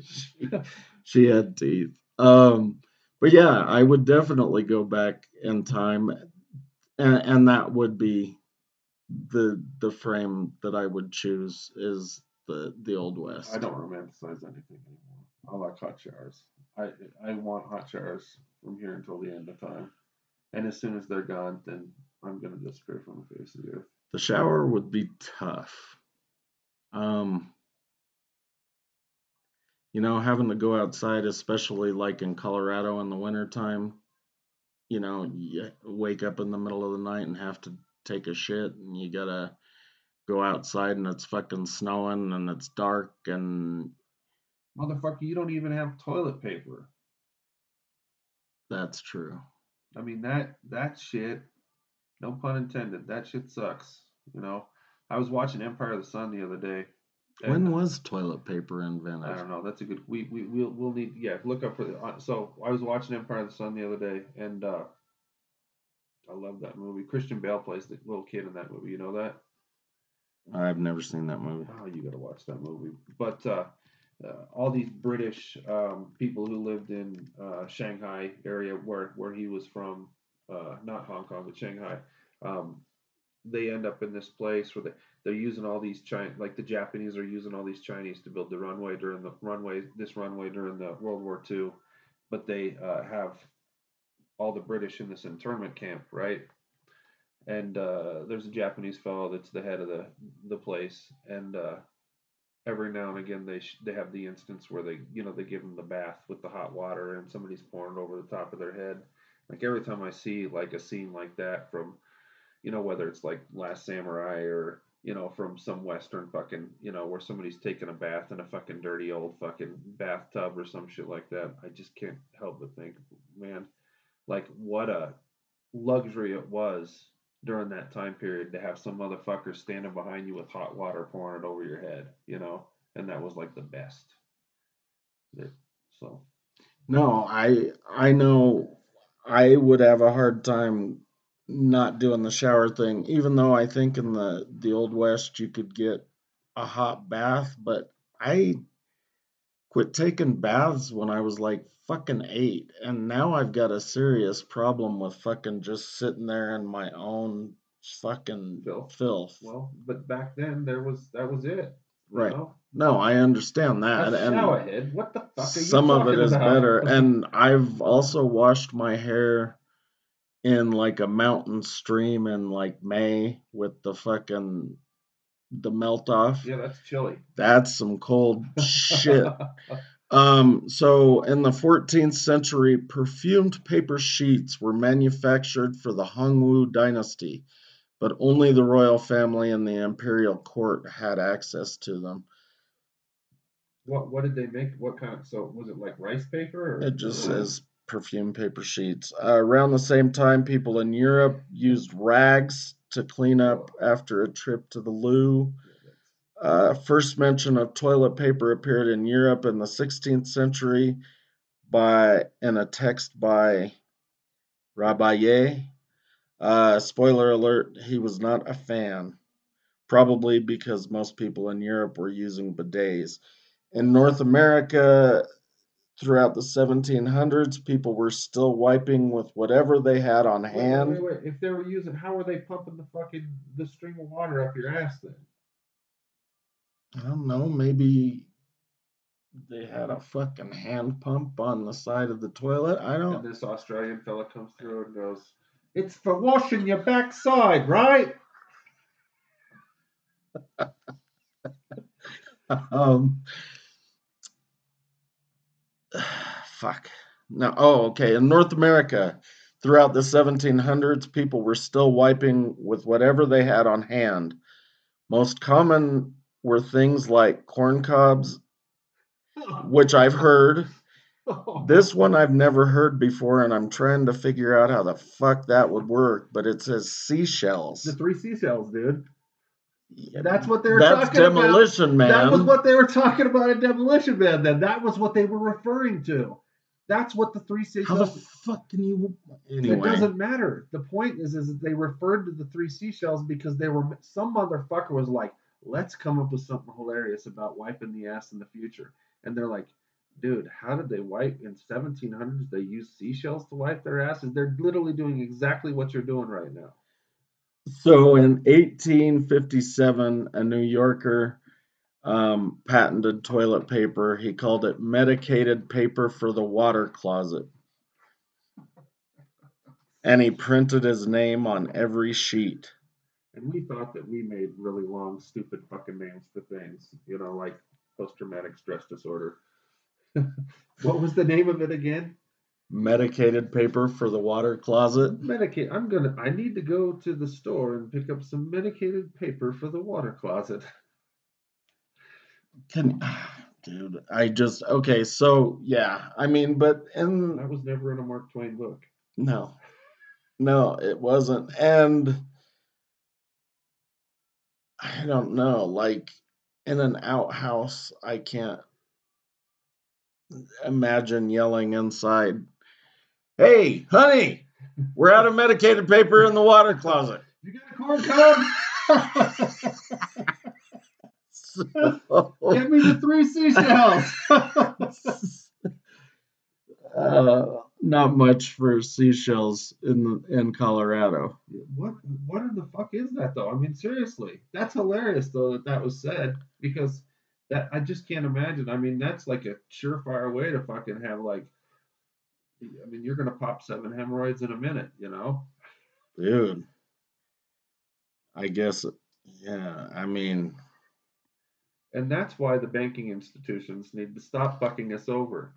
she, she had teeth. Um, but yeah, I would definitely go back in time, and, and that would be the the frame that I would choose is the the old west. I don't romanticize anything anymore. I like hot showers. I I want hot showers from here until the end of time. And as soon as they're gone, then I'm gonna disappear from the face of the earth. The shower would be tough. Um, you know, having to go outside, especially like in Colorado in the wintertime, you know, you wake up in the middle of the night and have to take a shit, and you gotta go outside and it's fucking snowing and it's dark and Motherfucker, you don't even have toilet paper. that's true. I mean that that shit. No pun intended. That shit sucks. You know. I was watching Empire of the Sun the other day. When was toilet paper invented? I don't know. That's a good. We we we'll, we'll need. Yeah, look up for the. Uh, so I was watching Empire of the Sun the other day, and uh, I love that movie. Christian Bale plays the little kid in that movie. You know that? I've never seen that movie. Oh, you got to watch that movie. But uh, uh, all these British um, people who lived in uh, Shanghai area, where where he was from, uh, not Hong Kong, but Shanghai. Um, they end up in this place where they they're using all these China like the Japanese are using all these Chinese to build the runway during the runway this runway during the World War II, but they uh, have all the British in this internment camp, right? And uh, there's a Japanese fellow that's the head of the the place, and uh, every now and again they sh- they have the instance where they you know they give them the bath with the hot water and somebody's pouring it over the top of their head. Like every time I see like a scene like that from, you know whether it's like Last Samurai or you know from some western fucking you know where somebody's taking a bath in a fucking dirty old fucking bathtub or some shit like that, I just can't help but think, man, like what a luxury it was during that time period to have some motherfucker standing behind you with hot water pouring it over your head, you know, and that was like the best. So. No, I I know I would have a hard time not doing the shower thing, even though I think in the the old west you could get a hot bath, but I quit taking baths when I was like fucking eight, and now I've got a serious problem with fucking just sitting there in my own fucking filth. filth. Well, but back then there was that was it. Right. Know? No, I understand that. That's and showerhead. What the fuck are you doing? Some of it is about? better. and I've also washed my hair in like a mountain stream in like May with the fucking the melt off. Yeah, that's chilly. That's some cold shit. Um, so in the 14th century, perfumed paper sheets were manufactured for the Hongwu dynasty, but only the royal family and the imperial court had access to them. What what did they make? What kind of so was it like rice paper? Or? It just says perfume paper sheets. Uh, around the same time, people in Europe used rags to clean up after a trip to the loo. Uh, first mention of toilet paper appeared in Europe in the 16th century by in a text by Rabelais. Uh, spoiler alert: he was not a fan, probably because most people in Europe were using bidets. In North America, throughout the 1700s, people were still wiping with whatever they had on hand. Wait, wait, wait. If they were using, how were they pumping the fucking the stream of water up your ass then? I don't know. Maybe they had a fucking hand pump on the side of the toilet. I don't. And this Australian fella comes through and goes, "It's for washing your backside, right?" um. Fuck. No. Oh, okay. In North America, throughout the 1700s, people were still wiping with whatever they had on hand. Most common were things like corn cobs, which I've heard. This one I've never heard before, and I'm trying to figure out how the fuck that would work. But it says seashells. The three seashells, dude. Yeah, that's what they were that's talking demolition about. man. That was what they were talking about in demolition man. Then that was what they were referring to. That's what the three seashells. How the fuck can you? Anyway. It doesn't matter. The point is, is they referred to the three seashells because they were some motherfucker was like, let's come up with something hilarious about wiping the ass in the future. And they're like, dude, how did they wipe in 1700s? They used seashells to wipe their asses. They're literally doing exactly what you're doing right now. So in 1857, a New Yorker um, patented toilet paper. He called it medicated paper for the water closet. And he printed his name on every sheet. And we thought that we made really long, stupid fucking names for things, you know, like post traumatic stress disorder. what was the name of it again? Medicated paper for the water closet. Medicate. I'm gonna. I need to go to the store and pick up some medicated paper for the water closet. Can, dude, I just okay. So yeah, I mean, but and that was never in a Mark Twain book. No, no, it wasn't, and I don't know, like in an outhouse, I can't imagine yelling inside, Hey, honey, we're out of medicated paper in the water closet. You got a corn cob? Give me the three seashells. uh, not much for seashells in in Colorado. What what in the fuck is that though? I mean, seriously, that's hilarious though that that was said because that I just can't imagine. I mean, that's like a surefire way to fucking have like. I mean, you're gonna pop seven hemorrhoids in a minute, you know. Dude, I guess, yeah. I mean, and that's why the banking institutions need to stop fucking us over.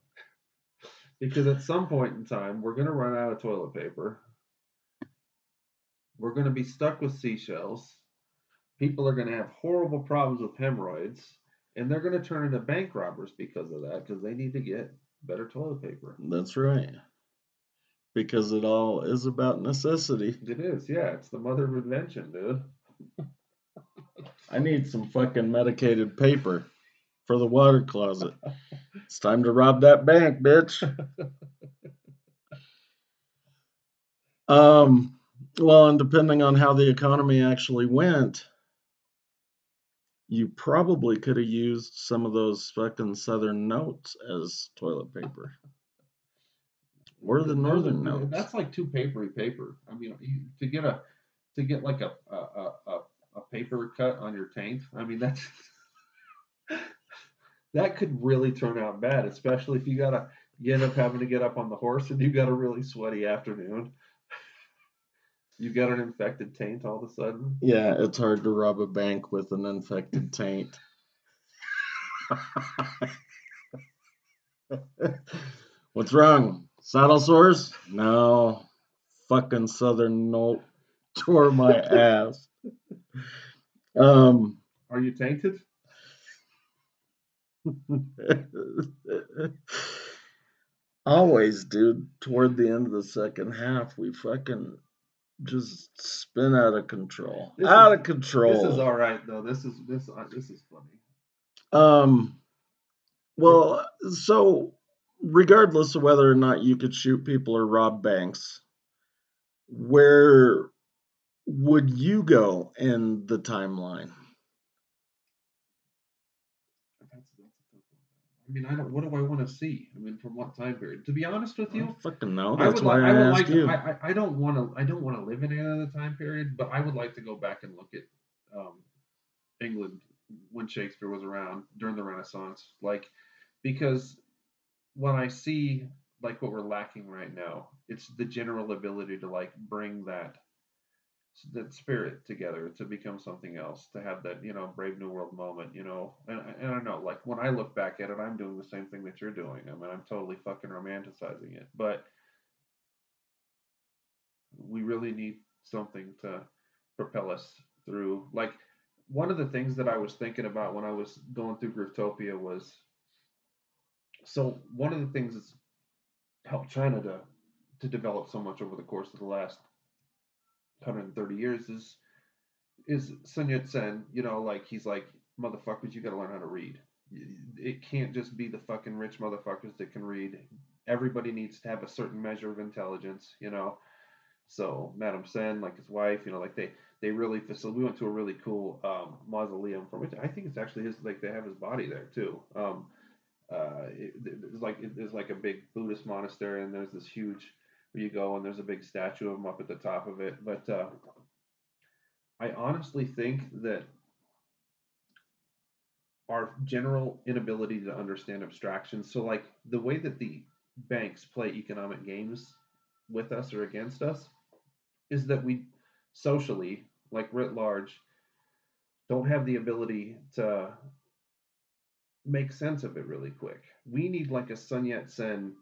because at some point in time, we're going to run out of toilet paper. We're going to be stuck with seashells. People are going to have horrible problems with hemorrhoids. And they're going to turn into bank robbers because of that, because they need to get better toilet paper. That's right. Because it all is about necessity. It is, yeah. It's the mother of invention, dude. I need some fucking medicated paper for the water closet. It's time to rob that bank, bitch. um, well, and depending on how the economy actually went, you probably could have used some of those fucking southern notes as toilet paper. Or the northern notes. That's like too papery paper. I mean, you, to get a to get like a a, a, a paper cut on your taint. I mean, that's that could really turn out bad, especially if you gotta you end up having to get up on the horse and you got a really sweaty afternoon. You got an infected taint all of a sudden. Yeah, it's hard to rob a bank with an infected taint. What's wrong? Saddle sores? No. Fucking southern note tore my ass. Um, Are you tainted? Always, dude. Toward the end of the second half, we fucking just spin out of control. This out is- of control. This is all right though. This is this uh, this is funny. Um, well, so regardless of whether or not you could shoot people or rob banks, where would you go in the timeline? That's, that's a tough one. I mean, I don't. What do I want to see? I mean, from what time period? To be honest with I you, don't fucking know. I That's would. why Li- I, I would like. you. To, I, I. I don't want to. I don't want to live in any other time period. But I would like to go back and look at um, England when Shakespeare was around during the Renaissance, like because when I see like what we're lacking right now, it's the general ability to like bring that that spirit together to become something else, to have that you know brave new world moment, you know. And and I know like when I look back at it, I'm doing the same thing that you're doing. I mean, I'm totally fucking romanticizing it, but we really need something to propel us through. Like one of the things that I was thinking about when I was going through Groovetopia was so one of the things that's helped China to to develop so much over the course of the last 130 years is is Sun Yat-sen, you know, like he's like, motherfuckers, you got to learn how to read. It can't just be the fucking rich motherfuckers that can read. Everybody needs to have a certain measure of intelligence, you know. So Madam Sen, like his wife, you know, like they they really facil- We went to a really cool um, mausoleum from which I think it's actually his. Like they have his body there too. Um, uh, it, it's like it, there's like a big Buddhist monastery, and there's this huge you go, and there's a big statue of him up at the top of it. But uh, I honestly think that our general inability to understand abstractions. So, like the way that the banks play economic games with us or against us, is that we socially, like writ large, don't have the ability to make sense of it really quick. We need like a Sun Yat sen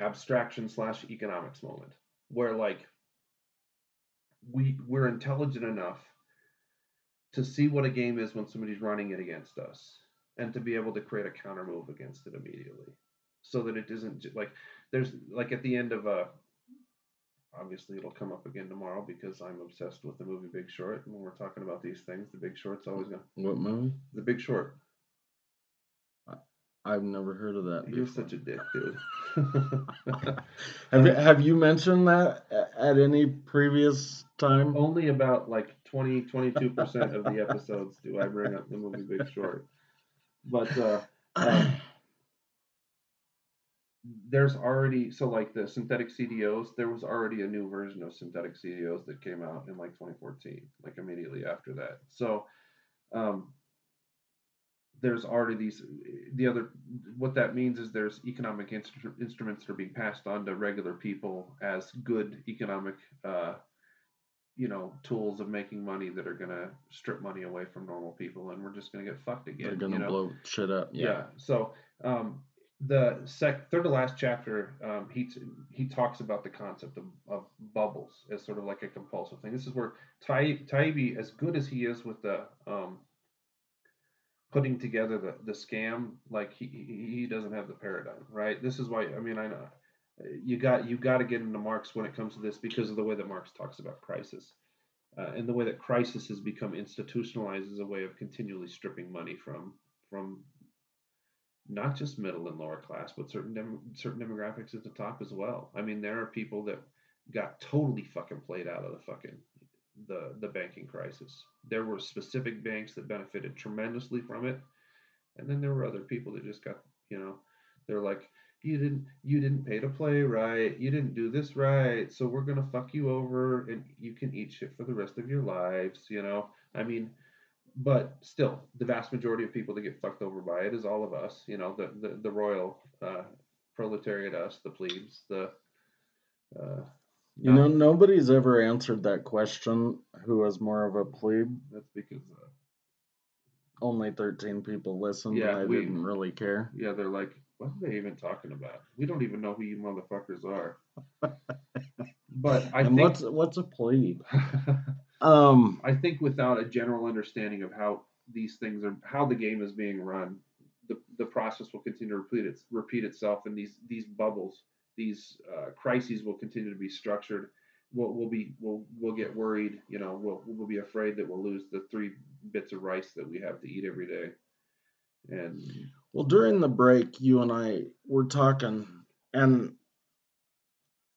abstraction slash economics moment where like we we're intelligent enough to see what a game is when somebody's running it against us and to be able to create a counter move against it immediately so that it isn't like there's like at the end of a obviously it'll come up again tomorrow because I'm obsessed with the movie Big Short and when we're talking about these things the Big Short's always going What movie? the Big Short I've never heard of that. you're before. such a dick dude Have you, have you mentioned that at any previous time? only about like 20 22% of the episodes do I bring up the movie Big Short but uh um, there's already so like the synthetic CDOs, there was already a new version of synthetic CDOs that came out in like 2014, like immediately after that. So um, there's already these the other what that means is there's economic instru- instruments that are being passed on to regular people as good economic uh, you know tools of making money that are going to strip money away from normal people and we're just going to get fucked again They're gonna you know? blow shit up. yeah. Yeah. So um, the sec third to last chapter, um, he he talks about the concept of, of bubbles as sort of like a compulsive thing. This is where Tai Taibbi, as good as he is with the um, putting together the, the scam, like he he doesn't have the paradigm, right? This is why I mean I know you got you got to get into Marx when it comes to this because of the way that Marx talks about crisis. Uh, and the way that crisis has become institutionalized as a way of continually stripping money from from not just middle and lower class, but certain dem- certain demographics at the top as well. I mean, there are people that got totally fucking played out of the fucking the the banking crisis. There were specific banks that benefited tremendously from it, and then there were other people that just got you know they're like you didn't you didn't pay to play right, you didn't do this right, so we're gonna fuck you over and you can eat shit for the rest of your lives. You know, I mean but still, the vast majority of people that get fucked over by it is all of us. You know, the the, the royal uh, proletariat, us, the plebes, the. Uh, You know, nobody's ever answered that question. Who is more of a plebe? that's because, uh, Only thirteen people listened, Yeah, and I we- didn't really care. yeah, they're like, what are they even talking about? We don't even know who you motherfuckers are. but I and think what's what's a plebe? Um, I think without a general understanding of how these things are, how the game is being run, the, the process will continue to repeat repeat itself, in these these bubbles, these uh, crises will continue to be structured. We'll, we'll be we'll we'll get worried, you know, we'll we'll be afraid that we'll lose the three bits of rice that we have to eat every day. And well, during the break, you and I were talking, and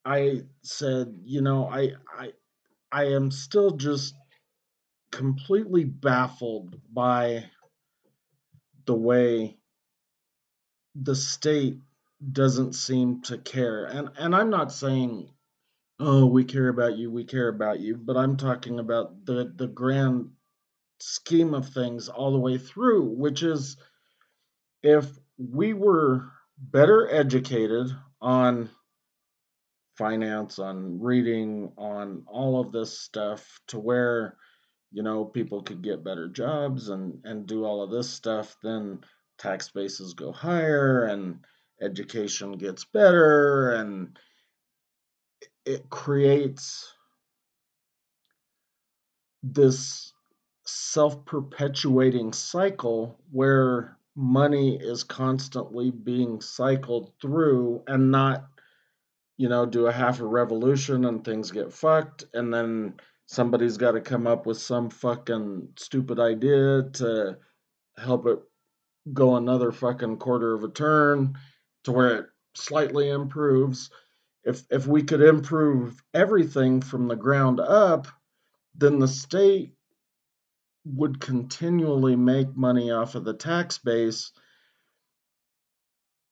I said, you know, I I I am still just completely baffled by the way the state doesn't seem to care. And and I'm not saying oh, we care about you, we care about you, but I'm talking about the the grand scheme of things all the way through, which is if we were better educated on finance, on reading, on all of this stuff to where you know people could get better jobs and and do all of this stuff, then tax bases go higher and education gets better and it creates this self-perpetuating cycle where money is constantly being cycled through and not you know do a half a revolution and things get fucked and then somebody's got to come up with some fucking stupid idea to help it go another fucking quarter of a turn to where it slightly improves. If if we could improve everything from the ground up then the state would continually make money off of the tax base.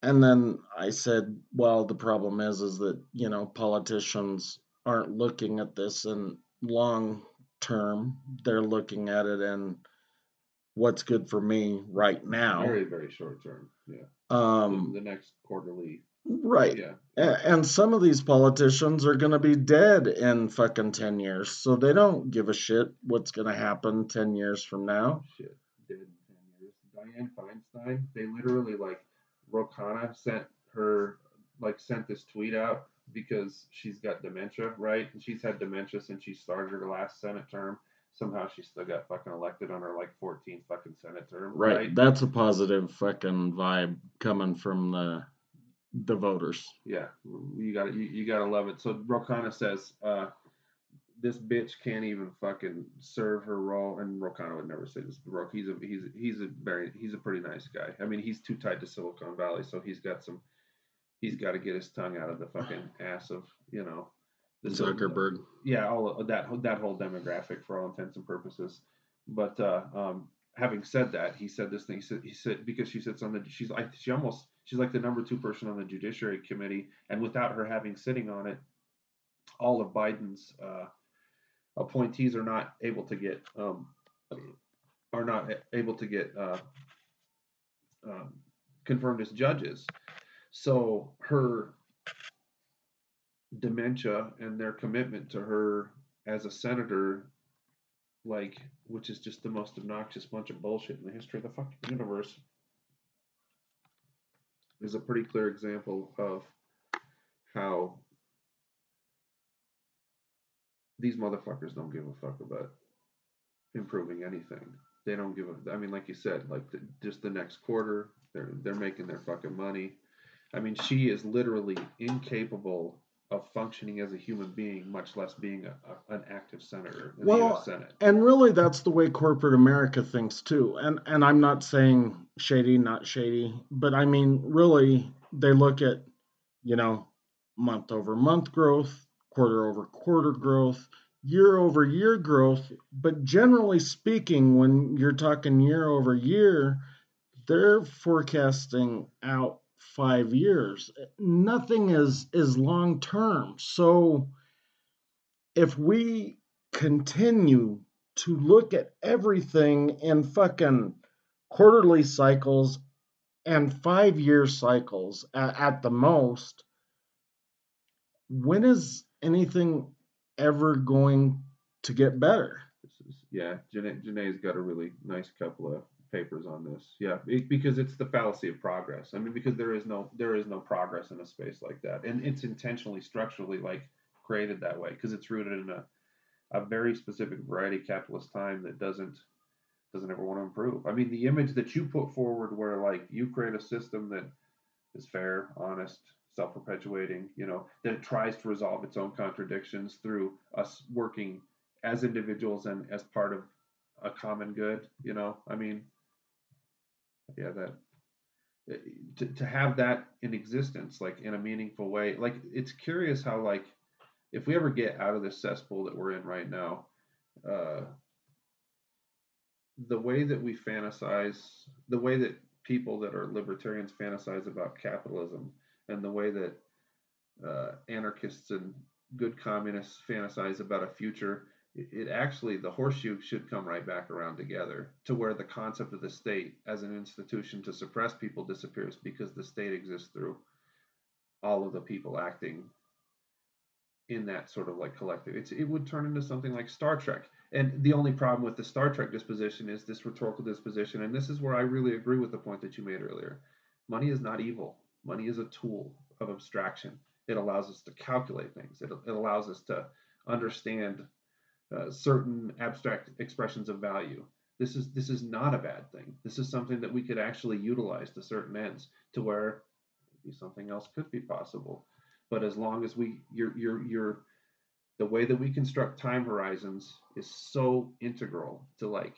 And then i said well the problem is is that you know politicians aren't looking at this in long term. They're looking at it in what's good for me right now very very short term, yeah. um the, the next quarterly, right yeah. And some of these politicians are going to be dead in fucking 10 years. So they don't give a shit what's going to happen 10 years from now. shit dead in 10 years. Dianne Feinstein, they literally like Ro Khanna sent her like sent this tweet out because she's got dementia, right? And she's had dementia since she started her last Senate term. Somehow she still got fucking elected on her like 14th fucking Senate term, Right. right? That's a positive fucking vibe coming from the the voters. Yeah, you got to you, you got to love it. So Ro Khanna says, uh, this bitch can't even fucking serve her role, and Ro Khanna would never say this. Rok, he's a he's he's a very he's a pretty nice guy. I mean, he's too tied to Silicon Valley, so he's got some. He's got to get his tongue out of the fucking ass of you know. The Zuckerberg. yeah, all of that that whole demographic for all intents and purposes. But uh, um, having said that, he said this thing. He said, he said because she sits on the She's like she almost she's like the number two person on the Judiciary Committee, and without her having sitting on it, all of Biden's uh, appointees are not able to get um, are not able to get uh, um, confirmed as judges. So her dementia and their commitment to her as a senator, like, which is just the most obnoxious bunch of bullshit in the history of the fucking universe, is a pretty clear example of how these motherfuckers don't give a fuck about improving anything. They don't give a. I mean, like you said, like the, just the next quarter, they're they're making their fucking money. I mean, she is literally incapable of functioning as a human being, much less being a, a, an active senator in Well, the U.S. Senate. And really, that's the way corporate America thinks too. And and I'm not saying shady, not shady, but I mean, really, they look at, you know, month over month growth, quarter over quarter growth, year over year growth. But generally speaking, when you're talking year over year, they're forecasting out five years. Nothing is is long term. So if we continue to look at everything in fucking quarterly cycles and five year cycles at, at the most, when is anything ever going to get better? Yeah. Janae, Janae's got a really nice couple of papers on this. Yeah, it, because it's the fallacy of progress. I mean, because there is no there is no progress in a space like that, and it's intentionally structurally like created that way because it's rooted in a a very specific variety capitalist time that doesn't doesn't ever want to improve. I mean, the image that you put forward, where like you create a system that is fair, honest, self-perpetuating, you know, that it tries to resolve its own contradictions through us working as individuals and as part of a common good. You know, I mean, yeah, that eh, to, to have that in existence, like in a meaningful way, like it's curious how like if we ever get out of this cesspool that we're in right now, uh, the way that we fantasize, the way that people that are libertarians fantasize about capitalism, and the way that uh, anarchists and good communists fantasize about a future, it, actually, the horseshoe should come right back around together to where the concept of the state as an institution to suppress people disappears because the state exists through all of the people acting in that sort of like collective. It's it would turn into something like Star Trek. And the only problem with the Star Trek disposition is this rhetorical disposition, and this is where I really agree with the point that you made earlier. Money is not evil. Money is a tool of abstraction. It allows us to calculate things. It, it allows us to understand uh, certain abstract expressions of value. This is this is not a bad thing. This is something that we could actually utilize to certain ends, to where maybe something else could be possible. But as long as we, you're, you're, you're, the way that we construct time horizons is so integral to like,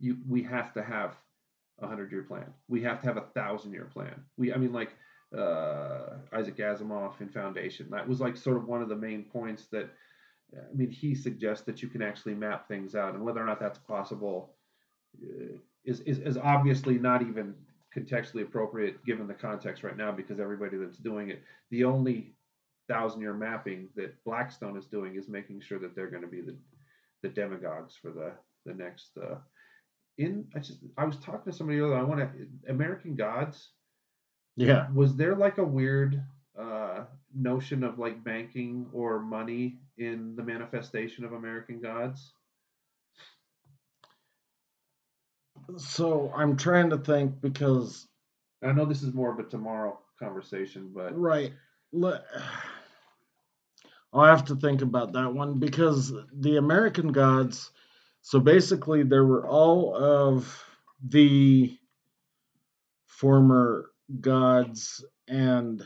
you, we have to have a hundred year plan. We have to have a thousand year plan. We, I mean, like uh, Isaac Asimov in Foundation, that was like sort of one of the main points that, I mean, he suggests that you can actually map things out, and whether or not that's possible uh, is, is, is obviously not even contextually appropriate given the context right now because everybody that's doing it, the only thousand year mapping that Blackstone is doing is making sure that they're going to be the, the demagogues for the, the next. Uh, in I just I was talking to somebody earlier. I want to American Gods. Yeah. Was there like a weird uh, notion of like banking or money in the manifestation of American Gods? So I'm trying to think because I know this is more of a tomorrow conversation, but right. I'll have to think about that one because the American gods. So basically, there were all of the former gods and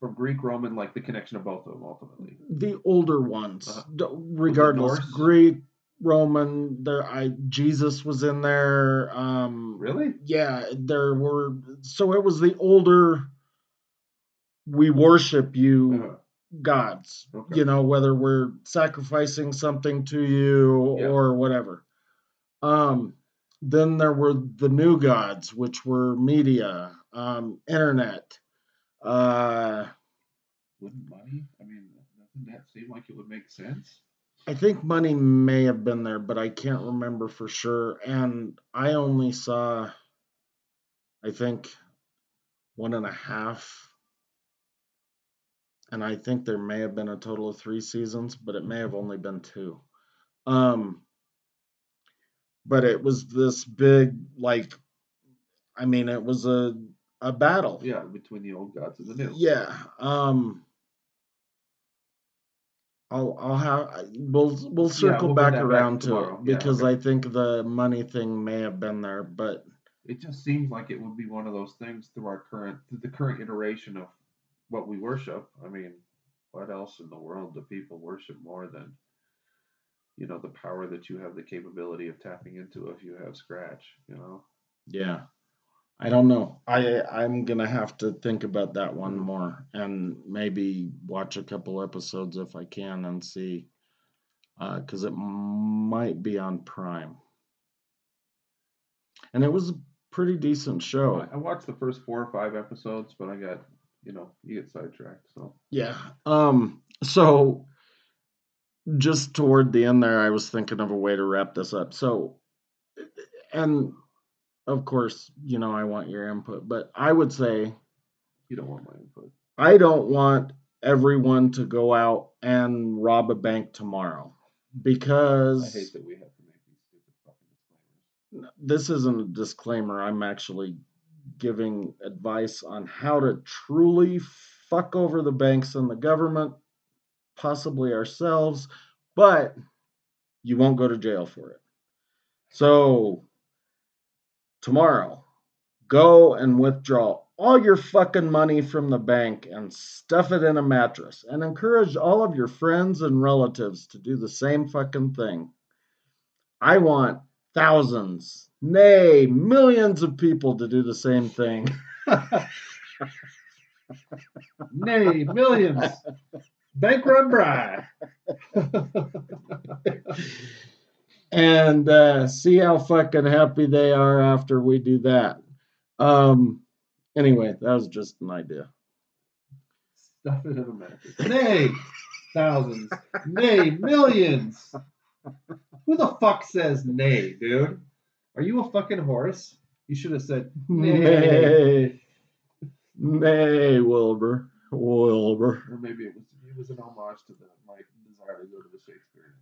from Greek, Roman, like the connection of both of them ultimately. the older ones, Uh-huh. regardless, Greek, Roman. There, I Jesus was in there. Um, Really? yeah, there were. So it was the older. We worship you Uh-huh. gods. Okay. You know, whether we're sacrificing something to you Yeah. or whatever. Um, then there were the new gods, which were media, um, internet. Uh, Wouldn't money? I mean, doesn't that seem like it would make sense? I think money may have been there, but I can't remember for sure. And I only saw, I think, one and a half. And I think there may have been a total of three seasons, but it may have only been two. Um, but it was this big, like, I mean, it was a a battle. Yeah, between the old gods and the new. Yeah. Um, I'll I'll have we'll we'll circle we'll back that back around to it Yeah, because okay. I think the money thing may have been there, but It just seems like it would be one of those things through our current, through the current iteration of what we worship. I mean, what else in the world do people worship more than, you know, the power that you have the capability of tapping into if you have Scratch, you know? yeah. I don't know. I I'm gonna have to think about that one more and maybe watch a couple episodes if I can and see because it might be on Prime. And it was a pretty decent show. I, I watched the first four or five episodes, but I got, you know, you get sidetracked. So Yeah. Um so just toward the end there I was thinking of a way to wrap this up. So and of course, you know, I want your input, but I would say you don't want my input. I don't want everyone to go out and rob a bank tomorrow because I hate that we have to make these stupid fucking disclaimers. this isn't a disclaimer. I'm actually giving advice on how to truly fuck over the banks and the government, possibly ourselves, but you won't go to jail for it. So, tomorrow, go and withdraw all your fucking money from the bank and stuff it in a mattress and encourage all of your friends and relatives to do the same fucking thing. I want thousands, nay, millions of people to do the same thing. Nay, millions. Bank run dry. and uh, see how fucking happy they are after we do that. Um, anyway, that was just an idea. Stuff it in a mattress. Nay, thousands. Nay, millions. Who the fuck says nay, dude? Are you a fucking horse? You should have said nay. Nay, nay, Wilbur, Wilbur. Or maybe it was it was an homage to the my desire to go to the period.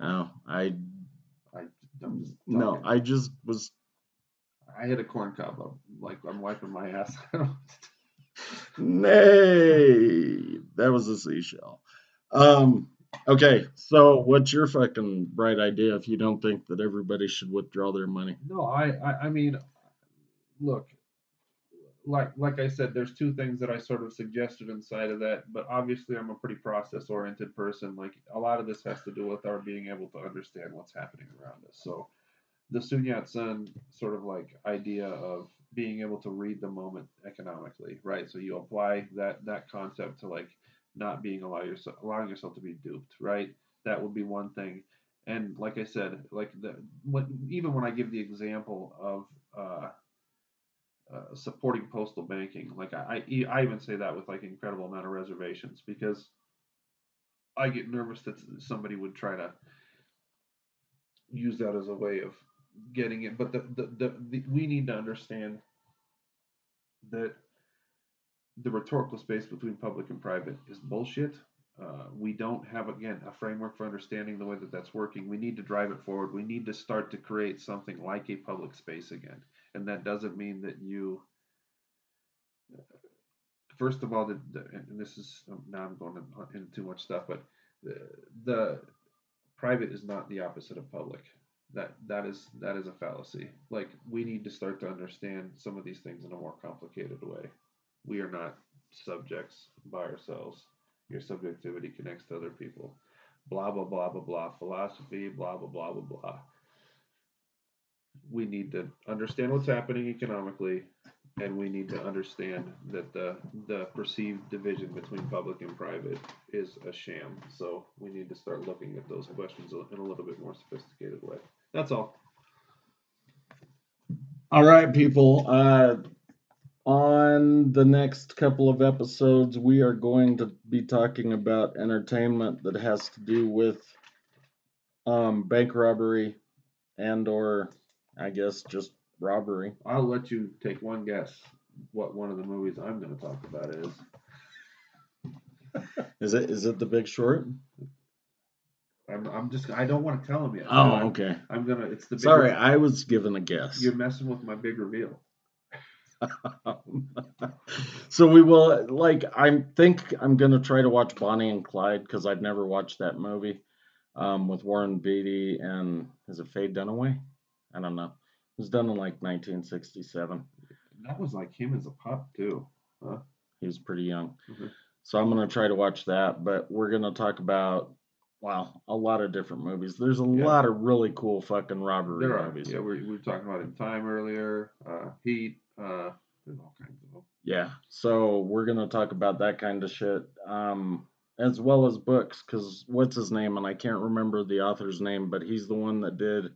No, I I I'm just no. I just was I hit a corn cob up like I'm wiping my ass. Nay. That was a seashell. Um. Okay, so what's your fucking bright idea if you don't think that everybody should withdraw their money? No, I, I, I mean, look, like, like I said, there's two things that I sort of suggested inside of that, but obviously I'm a pretty process-oriented person. Like, a lot of this has to do with our being able to understand what's happening around us. So, the Sun Yat-sen sort of like idea of being able to read the moment economically, right? So you apply that that concept to like not being allow yourself allowing yourself to be duped, right? That would be one thing. And like I said, like the when, even when I give the example of uh, uh, supporting postal banking, like I, I I even say that with like incredible amount of reservations because I get nervous that somebody would try to use that as a way of getting it. But the the, the, the we need to understand that the rhetorical space between public and private is bullshit. Uh, we don't have again a framework for understanding the way that that's working. We need to drive it forward. We need to start to create something like a public space again, and that doesn't mean that you. First of all, the, the and this is um, now I'm going into too much stuff, but the, the private is not the opposite of public. That that is that is a fallacy. Like we need to start to understand some of these things in a more complicated way. We are not subjects by ourselves. Your subjectivity connects to other people. Blah blah blah blah blah. Philosophy. Blah blah blah blah blah. We need to understand what's happening economically, and we need to understand that the the perceived division between public and private is a sham. So we need to start looking at those questions in a little bit more sophisticated way. That's all. All right, people. Uh, on the next couple of episodes, we are going to be talking about entertainment that has to do with um, bank robbery and or I guess just robbery. I'll let you take one guess what one of the movies I'm going to talk about is. Is it is it The Big Short? I'm, I'm just I don't want to tell him yet. Oh, I'm, okay. I'm gonna. It's the. Big Sorry, re- I was given a guess. You're messing with my big reveal. so we will like I think I'm gonna try to watch Bonnie and Clyde because I've never watched that movie um, with Warren Beatty and is it Faye Dunaway? I don't know. It was done in like 1967. That was like him as a pup too. He was pretty young. Mhm. So I'm gonna try to watch that, but we're gonna talk about wow a lot of different movies. There's a Yeah. lot of really cool fucking robbery movies. Yeah, we, we were talking about in time earlier. Uh, Heat. Uh, there's all kinds of them. Yeah, so we're gonna talk about that kind of shit, um, as well as books. Cause what's his name? And I can't remember the author's name, but he's the one that did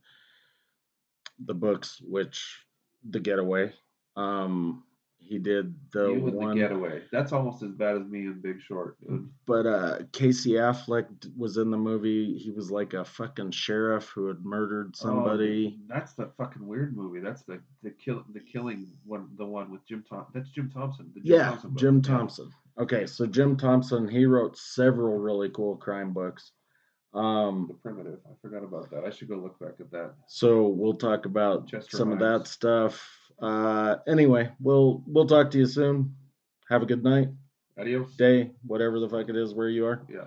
the books, which The Getaway. Um, he did the you with one, the getaway. That's almost as bad as me in Big Short. dude. but uh, Casey Affleck was in the movie. He was like a fucking sheriff who had murdered somebody. Oh, that's the fucking weird movie. That's the the kill the killing one. The one with Jim Tom. That's Jim Thompson. The Jim yeah, Thompson. Jim Thompson. Okay, so Jim Thompson, he wrote several really cool crime books. Um, The primitive. I forgot about that. I should go look back at that. So we'll talk about Chester some of that stuff. Uh, anyway, we'll we'll talk to you soon. Have a good night, Adios. day, whatever the fuck it is where you are. Yeah.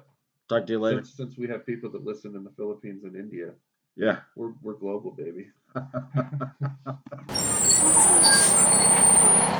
Talk to you later. Since, since we have people that listen in the Philippines and India, Yeah. we're we're global, baby.